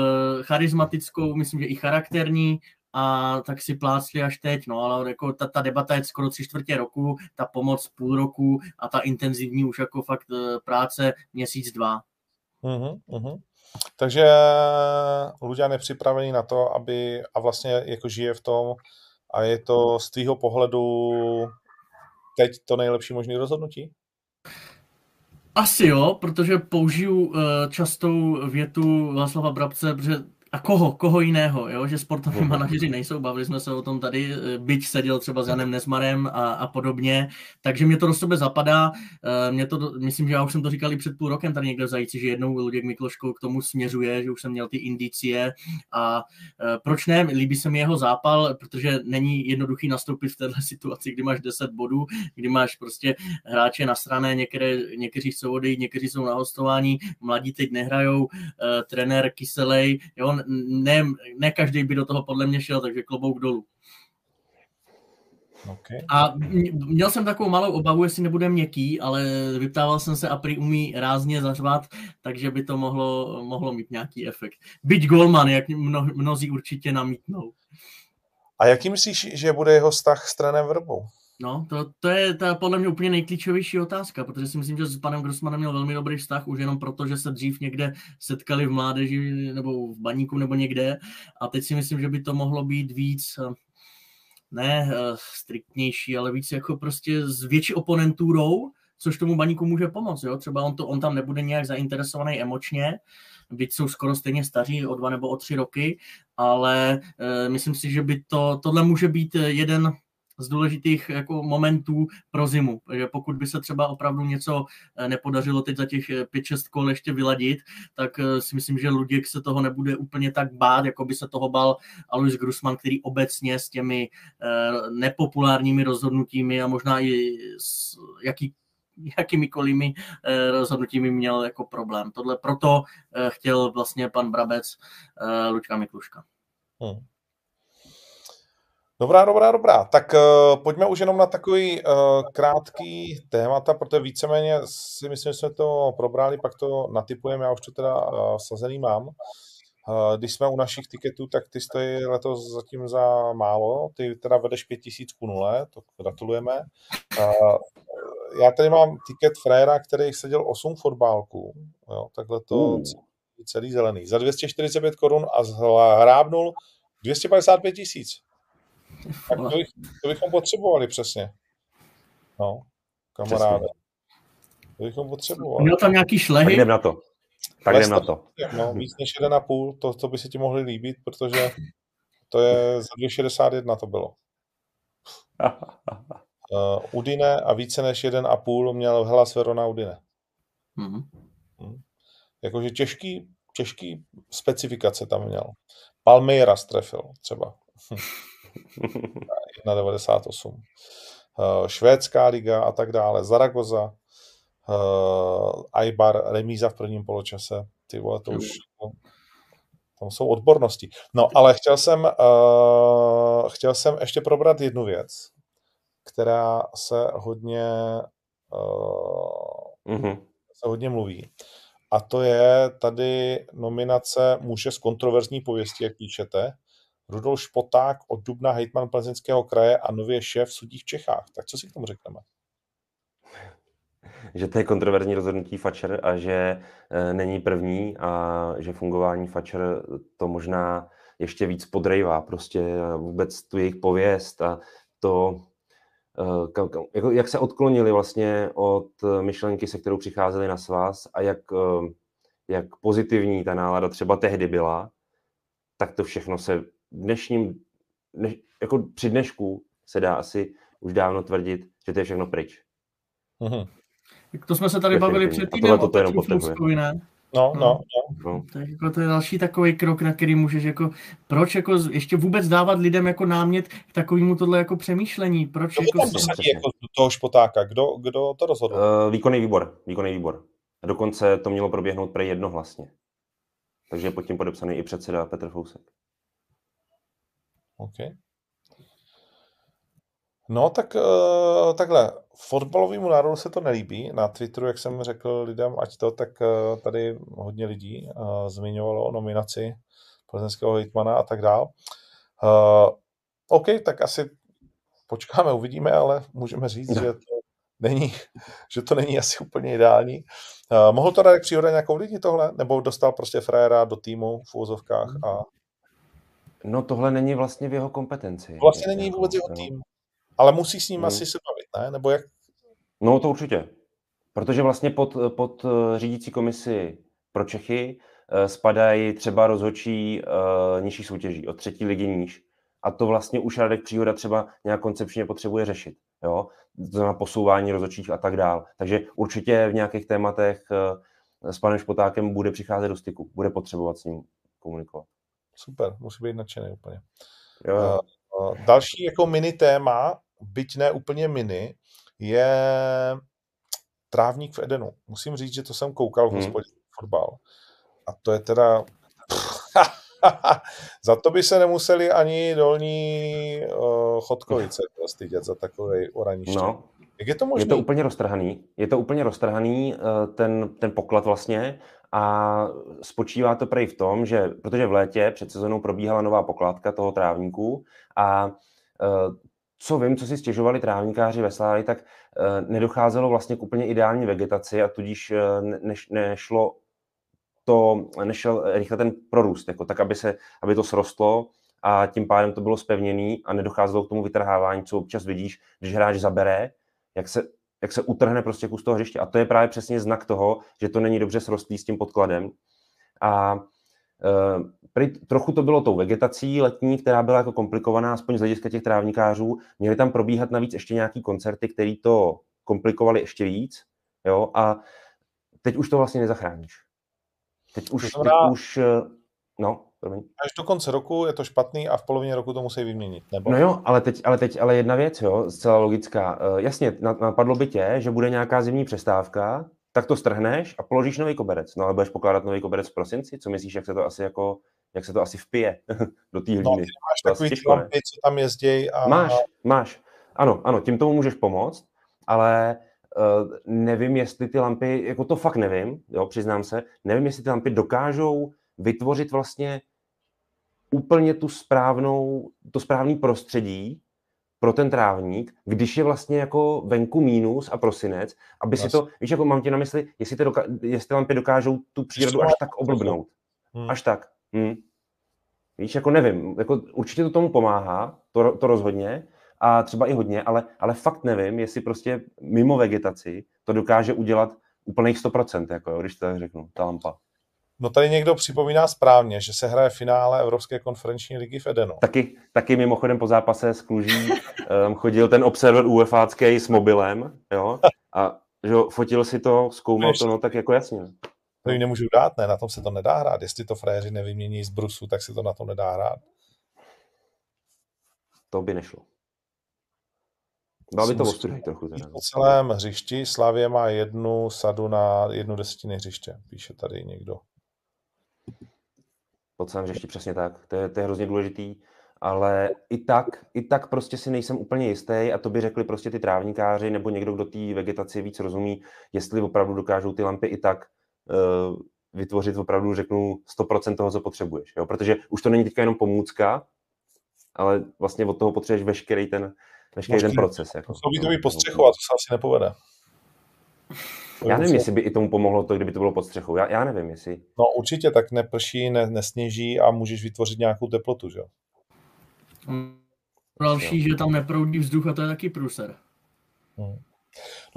charismatickou, myslím, že i charakterní a tak si plácli až teď, no ale jako ta, ta debata je skoro tři čtvrtě roku, ta pomoc půl roku a ta intenzivní už jako fakt práce měsíc, dva. Uh-huh, uh-huh. Takže Luďan je připravený na to, aby a vlastně jako žije v tom a je to z tvýho pohledu teď to nejlepší možné rozhodnutí? Asi jo, protože použiju uh, častou větu Václava Brabce, protože a koho, koho jiného, jo? že sportoví manažeři nejsou, bavili jsme se o tom tady, eh, byť seděl třeba s Janem Nesmarem a, a podobně, takže mě to do sebe zapadá, eh, mě to, myslím, že já už jsem to říkal i před půl rokem tady někde zajíci, že jednou Luděk Mikloško k tomu směřuje, že už jsem měl ty indicie. A eh, proč ne, líbí se mi jeho zápal, protože není jednoduchý nastoupit v této situaci, kdy máš 10 bodů, kdy máš prostě hráče na straně, některé, někteří jsou odejít, někteří jsou na hostování, mladí teď nehrajou, trenér Kyselej, jo, ne, ne každý by do toho podle mě šel, takže klobouk dolů. Okay. A měl jsem takovou malou obavu, jestli nebude měkký, ale vyptával jsem se a prý umí rázně zařvat, takže by to mohlo, mohlo mít nějaký efekt. Byť Golman, jak mno, mnozí určitě namítnou. A jaký myslíš, že bude jeho vztah s trenem Vrbou? No, to, to je ta podle mě úplně nejklíčovější otázka, protože si myslím, že s panem Grossmanem měl velmi dobrý vztah, už jenom proto, že se dřív někde setkali v mládeži nebo v baníku nebo někde a teď si myslím, že by to mohlo být víc ne uh, striktnější, ale víc jako prostě s větší oponentůrou, což tomu baníku může pomoct. Jo? Třeba on, to, on tam nebude nějak zainteresovaný emočně, byť jsou skoro stejně staří, o dva nebo o tři roky, ale uh, myslím si, že by to, tohle může být jeden z důležitých jako momentů pro zimu. Pokud by se třeba opravdu něco eh, nepodařilo teď za těch 5-6 kol ještě vyladit, tak si myslím, že Luděk se toho nebude úplně tak bát, jako by se toho bal Alois Grusman, který obecně s těmi nepopulárními rozhodnutími a možná i s jaký, jakýmikoliv rozhodnutími měl jako problém. Tohle proto chtěl vlastně pan Brabec Lučka Mikluška. Hmm. Dobrá, dobrá, dobrá. Tak uh, pojďme už jenom na takový uh, krátký témata, protože víceméně si myslím, že jsme to probrali, pak to natypujeme, já už to teda uh, sazený mám. Uh, když jsme u našich tiketů, tak ty stojí letos zatím za málo, ty teda vedeš 5000 ku nule, to gratulujeme. Uh, já tady mám tiket Frera, který seděl 8 fotbálků, jo, takhle to uh. celý zelený, za 245 korun a hrábnul 255 tisíc. Tak to, bych, to bychom potřebovali přesně. No, kamaráde. To bychom potřebovali. Měl tam nějaký šlehy? Tak jdem na to. Tak jdem na to. No, víc než 1,5, to, to by se ti mohli líbit, protože to je za 2,61 to bylo. uh, Udine a více než 1,5 měl hlas Verona Udine. Mm-hmm. Hmm. Jakože těžký, těžký specifikace tam měl. Palmeira strefil třeba. 1,98. Eh, švédská liga a tak dále, Zaragoza, Aibar, remíza v prvním poločase, ty vole, to už tam jsou odbornosti. No, ale chtěl jsem, uh, chtěl jsem ještě probrat jednu věc, která se hodně uh, mm-hmm. se hodně mluví. A to je tady nominace muže z kontroverzní pověsti, jak píšete, Rudolf Špoták od Dubna hejtman Plzeňského kraje a nově šéf v Čechách. Tak co si k tomu řekneme? Že to je kontroverzní rozhodnutí Fatscher a že e, není první a že fungování Fatscher to možná ještě víc podrejvá prostě vůbec tu jejich pověst a to, e, jako, jak se odklonili vlastně od myšlenky, se kterou přicházeli na svaz a jak, e, jak pozitivní ta nálada třeba tehdy byla, tak to všechno se dnešním, dneš, jako při dnešku se dá asi už dávno tvrdit, že to je všechno pryč. Mm-hmm. To jsme se tady bavili před týdnem o Petru ne? No, no, no. no. Tak jako to je další takový krok, na který můžeš jako, proč jako ještě vůbec dávat lidem jako námět k takovému tohle jako přemýšlení, proč kdo jako... Tam jako toho špotáka, kdo, kdo to rozhodl? Uh, výkonný výbor, výkonný výbor. A dokonce to mělo proběhnout pro jednohlasně. Takže je pod tím podepsaný i předseda Petr Fousek. OK. No, tak uh, takhle. Fotbalovému národu se to nelíbí. Na Twitteru, jak jsem řekl lidem, ať to, tak uh, tady hodně lidí uh, zmiňovalo o nominaci plzeňského hitmana a tak dál. Uh, OK, tak asi počkáme, uvidíme, ale můžeme říct, že to není, že to není asi úplně ideální. Uh, mohl to Radek Příhoda nějakou lidi tohle? Nebo dostal prostě frajera do týmu v úzovkách a No tohle není vlastně v jeho kompetenci. Vlastně není vůbec jeho tým. Ale musí s ním hmm. asi se bavit, ne? Nebo jak? No to určitě. Protože vlastně pod, pod eh, řídící komisi pro Čechy uh, spadají třeba rozhodčí uh, nižší soutěží, od třetí ligy níž. A to vlastně už Radek Příhoda třeba nějak koncepčně potřebuje řešit. Jo? To znamená posouvání rozhodčích a tak dál. Takže určitě v nějakých tématech uh, s panem Špotákem bude přicházet do styku, bude potřebovat s ním komunikovat super, musí být nadšený úplně. Jo. Uh, další jako mini téma, byť ne úplně mini, je trávník v Edenu. Musím říct, že to jsem koukal v hmm. hospodě hmm. fotbal. A to je teda... za to by se nemuseli ani dolní uh, chodkovice stydět za takový oraniště. No, Jak je to možné? Je to úplně roztrhaný. Je to úplně roztrhaný uh, ten, ten poklad vlastně a spočívá to prej v tom, že protože v létě před sezónou probíhala nová pokladka toho trávníku a uh, co vím, co si stěžovali trávníkáři ve Slávi, tak uh, nedocházelo vlastně k úplně ideální vegetaci a tudíž uh, ne, nešlo to, nešel rychle ten prorůst, jako tak, aby, se, aby to srostlo a tím pádem to bylo spevněný a nedocházelo k tomu vytrhávání, co občas vidíš, když hráč zabere, jak se, jak se utrhne prostě kus toho hřiště. A to je právě přesně znak toho, že to není dobře srostlý s tím podkladem. A e, trochu to bylo tou vegetací letní, která byla jako komplikovaná, aspoň z hlediska těch trávníkářů. Měly tam probíhat navíc ještě nějaký koncerty, které to komplikovali ještě víc. Jo? A teď už to vlastně nezachráníš. Teď už, teď už eh, no, promiň. Až do konce roku je to špatný a v polovině roku to musí vyměnit, nebo? No jo, ale teď, ale teď ale jedna věc, jo, zcela logická. Uh, jasně, napadlo by tě, že bude nějaká zimní přestávka, tak to strhneš a položíš nový koberec. No ale budeš pokládat nový koberec v prosinci? Co myslíš, jak se to asi jako, jak se to asi vpije do té hlíny? No, máš to takový těžko, lampy, co tam jezdí. A... Máš, máš. Ano, ano, tím tomu můžeš pomoct, ale Uh, nevím, jestli ty lampy, jako to fakt nevím, jo, přiznám se, nevím, jestli ty lampy dokážou vytvořit vlastně úplně tu správnou, to správný prostředí pro ten trávník, když je vlastně jako venku mínus a prosinec, aby si to, víš, jako mám tě na mysli, jestli ty, doka- jestli ty lampy dokážou tu přírodu až tak oblbnout. Hmm. Až tak. Hmm. Víš, jako nevím, jako určitě to tomu pomáhá, to, to rozhodně, a třeba i hodně, ale, ale fakt nevím, jestli prostě mimo vegetaci to dokáže udělat úplných 100%, jako, když to tak řeknu, ta lampa. No tady někdo připomíná správně, že se hraje finále Evropské konferenční ligy v Edenu. Taky, taky mimochodem po zápase s Kluží um, chodil ten observer UEFácký s mobilem, jo, a že fotil si to, zkoumal to, no tak jako jasně. To jim nemůžu dát, ne, na tom se to nedá hrát. Jestli to frajeři nevymění z brusu, tak se to na tom nedá hrát. To by nešlo. Dal by to ostudej trochu. Teda. Po celém hřišti Slavě má jednu sadu na jednu desetiny hřiště, píše tady někdo. Po celém hřišti přesně tak. To je, to je hrozně důležitý. Ale i tak, i tak prostě si nejsem úplně jistý a to by řekli prostě ty trávníkáři nebo někdo, kdo té vegetaci víc rozumí, jestli opravdu dokážou ty lampy i tak uh, vytvořit opravdu, řeknu, 100% toho, co potřebuješ. Jo? Protože už to není teďka jenom pomůcka, ale vlastně od toho potřebuješ veškerý ten, veškerý ten proces. Jako. To by pod střechou a to se asi nepovede. Já nevím, jestli by i tomu pomohlo to, kdyby to bylo pod střechou. Já, já nevím, jestli... No určitě, tak neprší, ne, nesněží a můžeš vytvořit nějakou teplotu, že jo? Další, že tam neproudí vzduch a to je taky průser. Hmm.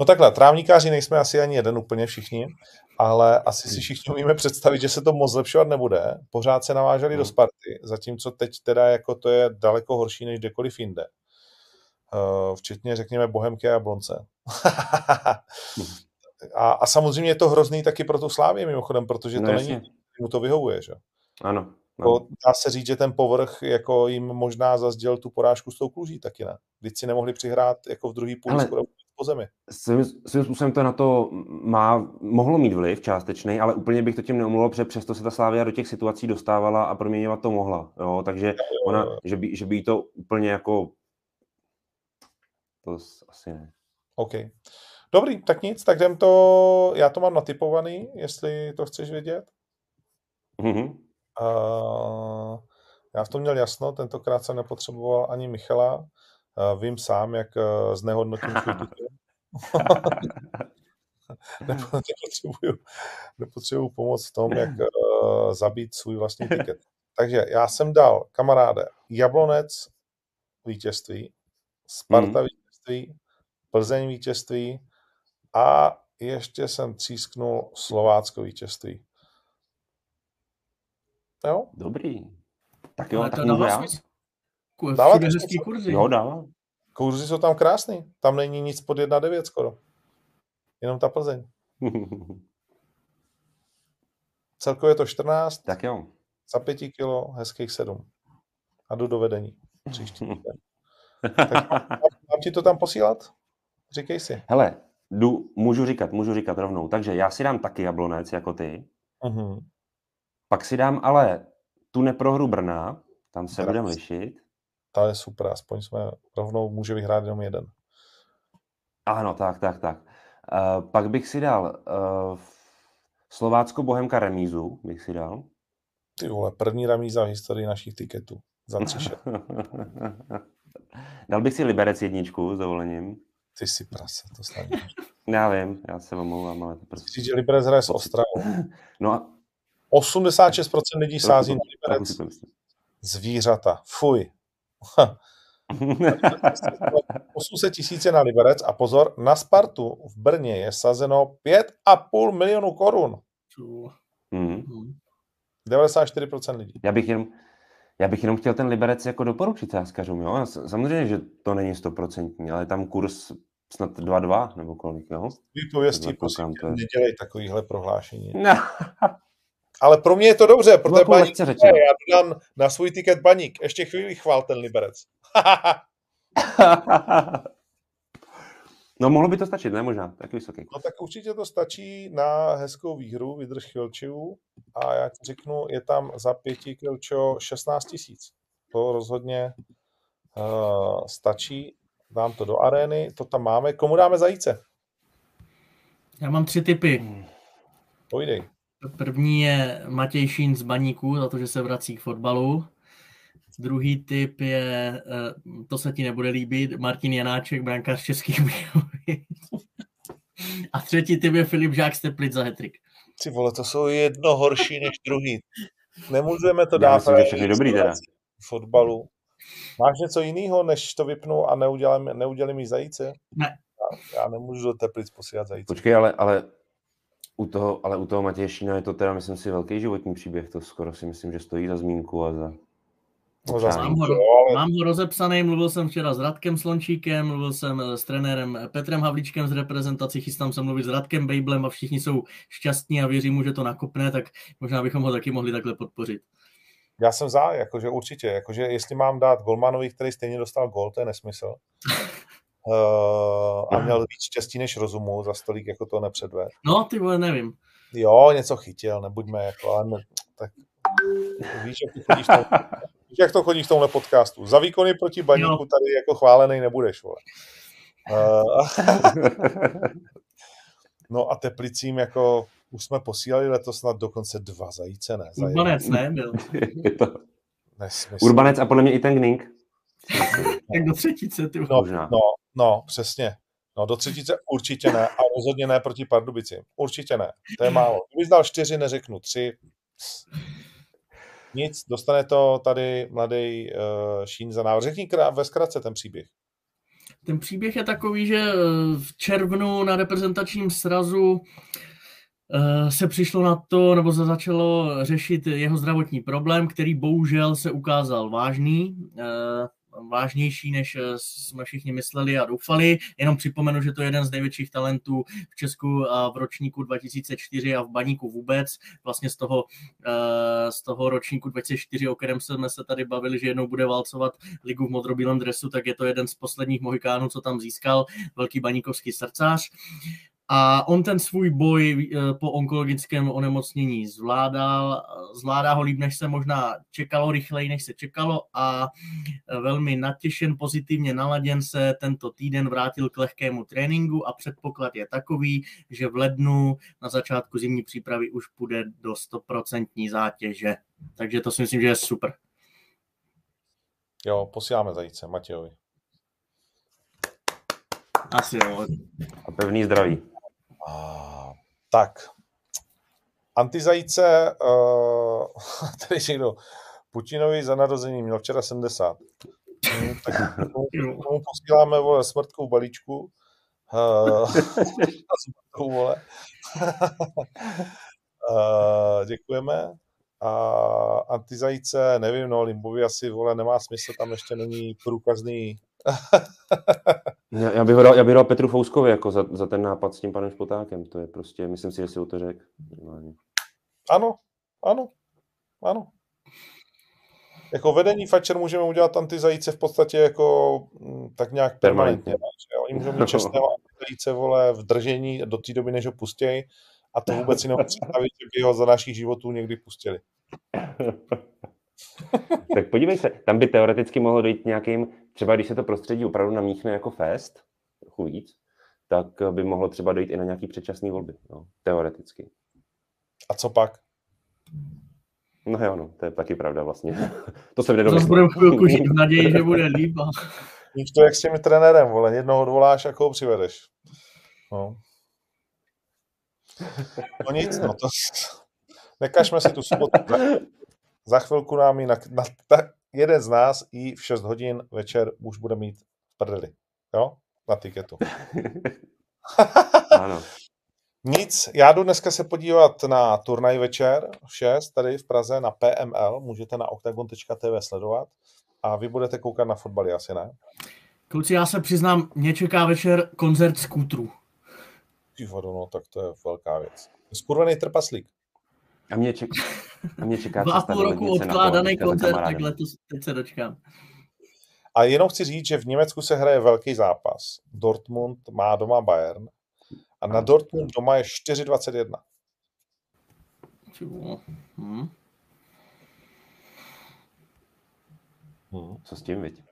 No takhle, trávníkáři nejsme asi ani jeden úplně všichni, ale asi si všichni umíme představit, že se to moc zlepšovat nebude. Pořád se naváželi hmm. do Sparty, zatímco teď teda jako to je daleko horší než kdekoliv jinde. Uh, včetně, řekněme, Bohemky a Blonce. a, a samozřejmě je to hrozný taky pro tu Slávě mimochodem, protože no, to jasně. není, mu to vyhovuje, že? Ano. No. Dá se říct, že ten povrch jako jim možná zazděl tu porážku s tou kluží taky, ne? Když si nemohli přihrát jako v druhý půl skoro po zemi. Svým, svým způsobem to na to má, mohlo mít vliv částečný, ale úplně bych to tím neumluvil, protože přesto se ta Slávia do těch situací dostávala a proměňovat to mohla. Jo? Takže ona, že by, že by to úplně jako to asi ne. OK. Dobrý, tak nic, tak jdem to, já to mám natypovaný, jestli to chceš vědět. Mm-hmm. Uh, já v tom měl jasno, tentokrát jsem nepotřeboval ani Michala. Uh, vím sám, jak uh, znehodnotím svůj nepotřebuju, nepotřebuju pomoc v tom, jak uh, zabít svůj vlastní tiket. Takže já jsem dal, kamaráde, Jablonec vítězství, Sparta mm. vítězství, Plzeň vítězství a ještě jsem třísknul Slovácko vítězství. Jo? Dobrý. Tak jo, Ale tak to můžu já? Dává hezký kurzy. Jo, dává. Kurzy jsou tam krásný. Tam není nic pod 1,9 skoro. Jenom ta Plzeň. Celkově je to 14. Tak jo. Za 5 kilo, hezkých 7. A jdu do vedení. Příští tak mám ti to tam posílat? Říkej si. Hele, jdu, můžu říkat, můžu říkat rovnou. Takže já si dám taky jablonec jako ty. Uh-huh. Pak si dám ale tu neprohru Brna, tam se budeme lišit. Ta je super, aspoň jsme rovnou může vyhrát jenom jeden. Ano, tak, tak, tak. Uh, pak bych si dal uh, Slovácko Bohemka remízu, bych si dal. Ty vole, první remíza v historii našich tiketů. Za Dal bych si Liberec jedničku s dovolením. Ty si prase, to snad Já vím, já se omlouvám, ale to prostě... Říct, že Liberec hraje s Ostravou. No a... 86% lidí sází na Liberec. Zvířata. Fuj. 800 tisíce na Liberec a pozor, na Spartu v Brně je sazeno 5,5 milionů korun. Hmm. 94% lidí. Já bych jenom, já bych jenom chtěl ten Liberec jako doporučit sázkařům, jo. Samozřejmě, že to není stoprocentní, ale tam kurz snad 2-2 nebo kolik, jo. Výpověstí, prosím, to je... nedělej takovýhle prohlášení. No. Ale pro mě je to dobře, protože baník, já dám na svůj tiket baník. Ještě chvíli chvál ten Liberec. no mohlo by to stačit, ne možná, tak vysoký. No tak určitě to stačí na hezkou výhru, vydrž chvilčů a já ti řeknu, je tam za pěti kilčo 16 tisíc. To rozhodně uh, stačí. Dám to do arény, to tam máme. Komu dáme zajíce? Já mám tři typy. Pojdej. První je Matěj Šín z Baníku, za to, že se vrací k fotbalu. Druhý typ je, eh, to se ti nebude líbit, Martin Janáček, brankář Českých Budějovic. A třetí typ je Filip Žák Steplic za hetrik. Ty vole, to jsou jedno horší než druhý. Nemůžeme to dát. Já myslím, že všechny dobrý teda. Fotbalu. Máš něco jiného, než to vypnu a neudělám, neudělím mi zajíce? Ne. Já, já nemůžu do Teplic posílat zajíce. Počkej, ale, ale u toho, ale u toho Matěje Šína je to teda, myslím si, velký životní příběh. To skoro si myslím, že stojí za zmínku a za... No, mám, ho, mám ho rozepsaný, mluvil jsem včera s Radkem Slončíkem, mluvil jsem s trenérem Petrem Havlíčkem z reprezentací, chystám se mluvit s Radkem Bejblem a všichni jsou šťastní a věří mu, že to nakopne, tak možná bychom ho taky mohli takhle podpořit. Já jsem za, jakože určitě, jakože jestli mám dát Golmanovi, který stejně dostal gol, to je nesmysl. Uh, a měl víc štěstí než rozumu, za stolík jako to nepředved. No, ty vole, nevím. Jo, něco chytil, nebuďme jako, ale ne, tak víš, jak chodíš tam, jak to chodí v tomhle podcastu. Za výkony proti baníku jo. tady jako chválený nebudeš, vole. Uh, no a Teplicím jako už jsme posílali letos snad dokonce dva zajíce, ne? Urbanec, ne? Byl. Urbanec a podle mě i ten Gning. Jak do třetice, ty no, no, no, přesně. No, do třetice určitě ne a rozhodně ne proti Pardubicím. Určitě ne. To je málo. Kdybych dal čtyři, neřeknu tři. Nic, dostane to tady mladý uh, Šín za návrh. Řekni ve zkratce ten příběh. Ten příběh je takový, že eh, v červnu na reprezentačním srazu eh, se přišlo na to, nebo se začalo řešit jeho zdravotní problém, který bohužel se ukázal vážný vážnější, než eh, jsme všichni mysleli a doufali. Jenom připomenu, že to je jeden z největších talentů v Česku v ročníku 2004 a v Baníku vůbec. Vlastně z toho, eh, z toho ročníku 2004, o kterém jsme se tady bavili, že jednou bude válcovat ligu v modrobílém dresu, tak je to jeden z posledních mohikánů, co tam získal, velký baníkovský srdcář. A on ten svůj boj eh, po onkologickém onemocnění zvládal, zvládá ho líp, než se možná čekalo, rychleji, než se čekalo a eh, velmi natěšen, pozitivně naladěn se tento týden vrátil k lehkému tréninku a předpoklad je takový, že v lednu na začátku zimní přípravy už půjde do 100% zátěže. Takže to si myslím, že je super. Jo, posíláme zajíce Matějovi. Asi jo. A pevný zdraví. Tak, antizajíce, uh, tady někdo, Putinovi za narození měl včera 70. Hmm, tak tomu, posíláme vole, smrtkou balíčku. Uh, vole. uh, děkujeme. A antizajíce, nevím, no, Limbovi asi, vole, nemá smysl, tam ještě není průkazný já, já, bych dal, já bych dal Petru Fouskovi jako za, za ten nápad s tím panem Špotákem. To je prostě, myslím si, že si o to řekl. Ano, ano, ano. Jako vedení Fatcher můžeme udělat antizajíce v podstatě jako mm, tak nějak permanentně. permanentně. Oni můžou mít čestného antizajíce vole v držení do té doby, než ho pustějí a to vůbec si nemůžu představit, že by ho za našich životů někdy pustili. Tak podívej se, tam by teoreticky mohlo dojít nějakým, třeba když se to prostředí opravdu namíchne jako fest, trochu víc, tak by mohlo třeba dojít i na nějaký předčasný volby, no, teoreticky. A co pak? No jo, no, to je taky pravda vlastně. to jsem nedomyslel. Zase budeme chvilku žít v naději, že bude líp. A... Víš to jak s těmi trenérem, vole, jednoho odvoláš, jako ho přivedeš. No. No nic, no to... Nekažme si tu sobotu. Za chvilku nám ji na, na, jeden z nás i v 6 hodin večer už bude mít prdeli. Jo? Na tiketu. ano. Nic, já jdu dneska se podívat na turnaj večer v 6 tady v Praze na PML, můžete na octagon.tv sledovat a vy budete koukat na fotbaly, asi ne? Kluci, já se přiznám, mě čeká večer koncert skútru. Ty no, tak to je velká věc. Skurvený trpaslík. A mě, ček, a mě čeká Dva a půl roku odkládaný koncert, tak letos teď se dočkám. A jenom chci říct, že v Německu se hraje velký zápas. Dortmund má doma Bayern a na Dortmund doma je 4,21. Hmm. Hmm. Co s tím, viď?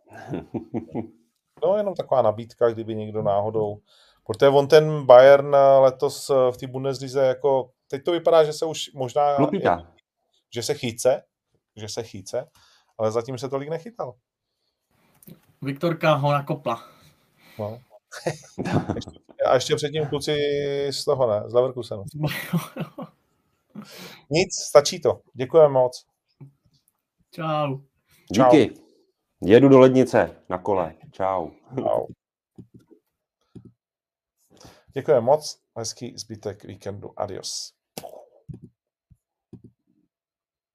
no, jenom taková nabídka, kdyby někdo náhodou... Protože on ten Bayern letos v té Bundeslize jako... Teď to vypadá, že se už možná... Je, že se chýce, že se chýce, ale zatím se tolik nechytal. Viktorka ho nakopla. No. A ještě předtím kluci z toho, ne? Z Leverkusenu. Nic, stačí to. Děkujeme moc. Čau. Díky. Jedu do lednice na kole. Čau. Čau. Děkujeme moc. Hezký zbytek víkendu. Adios.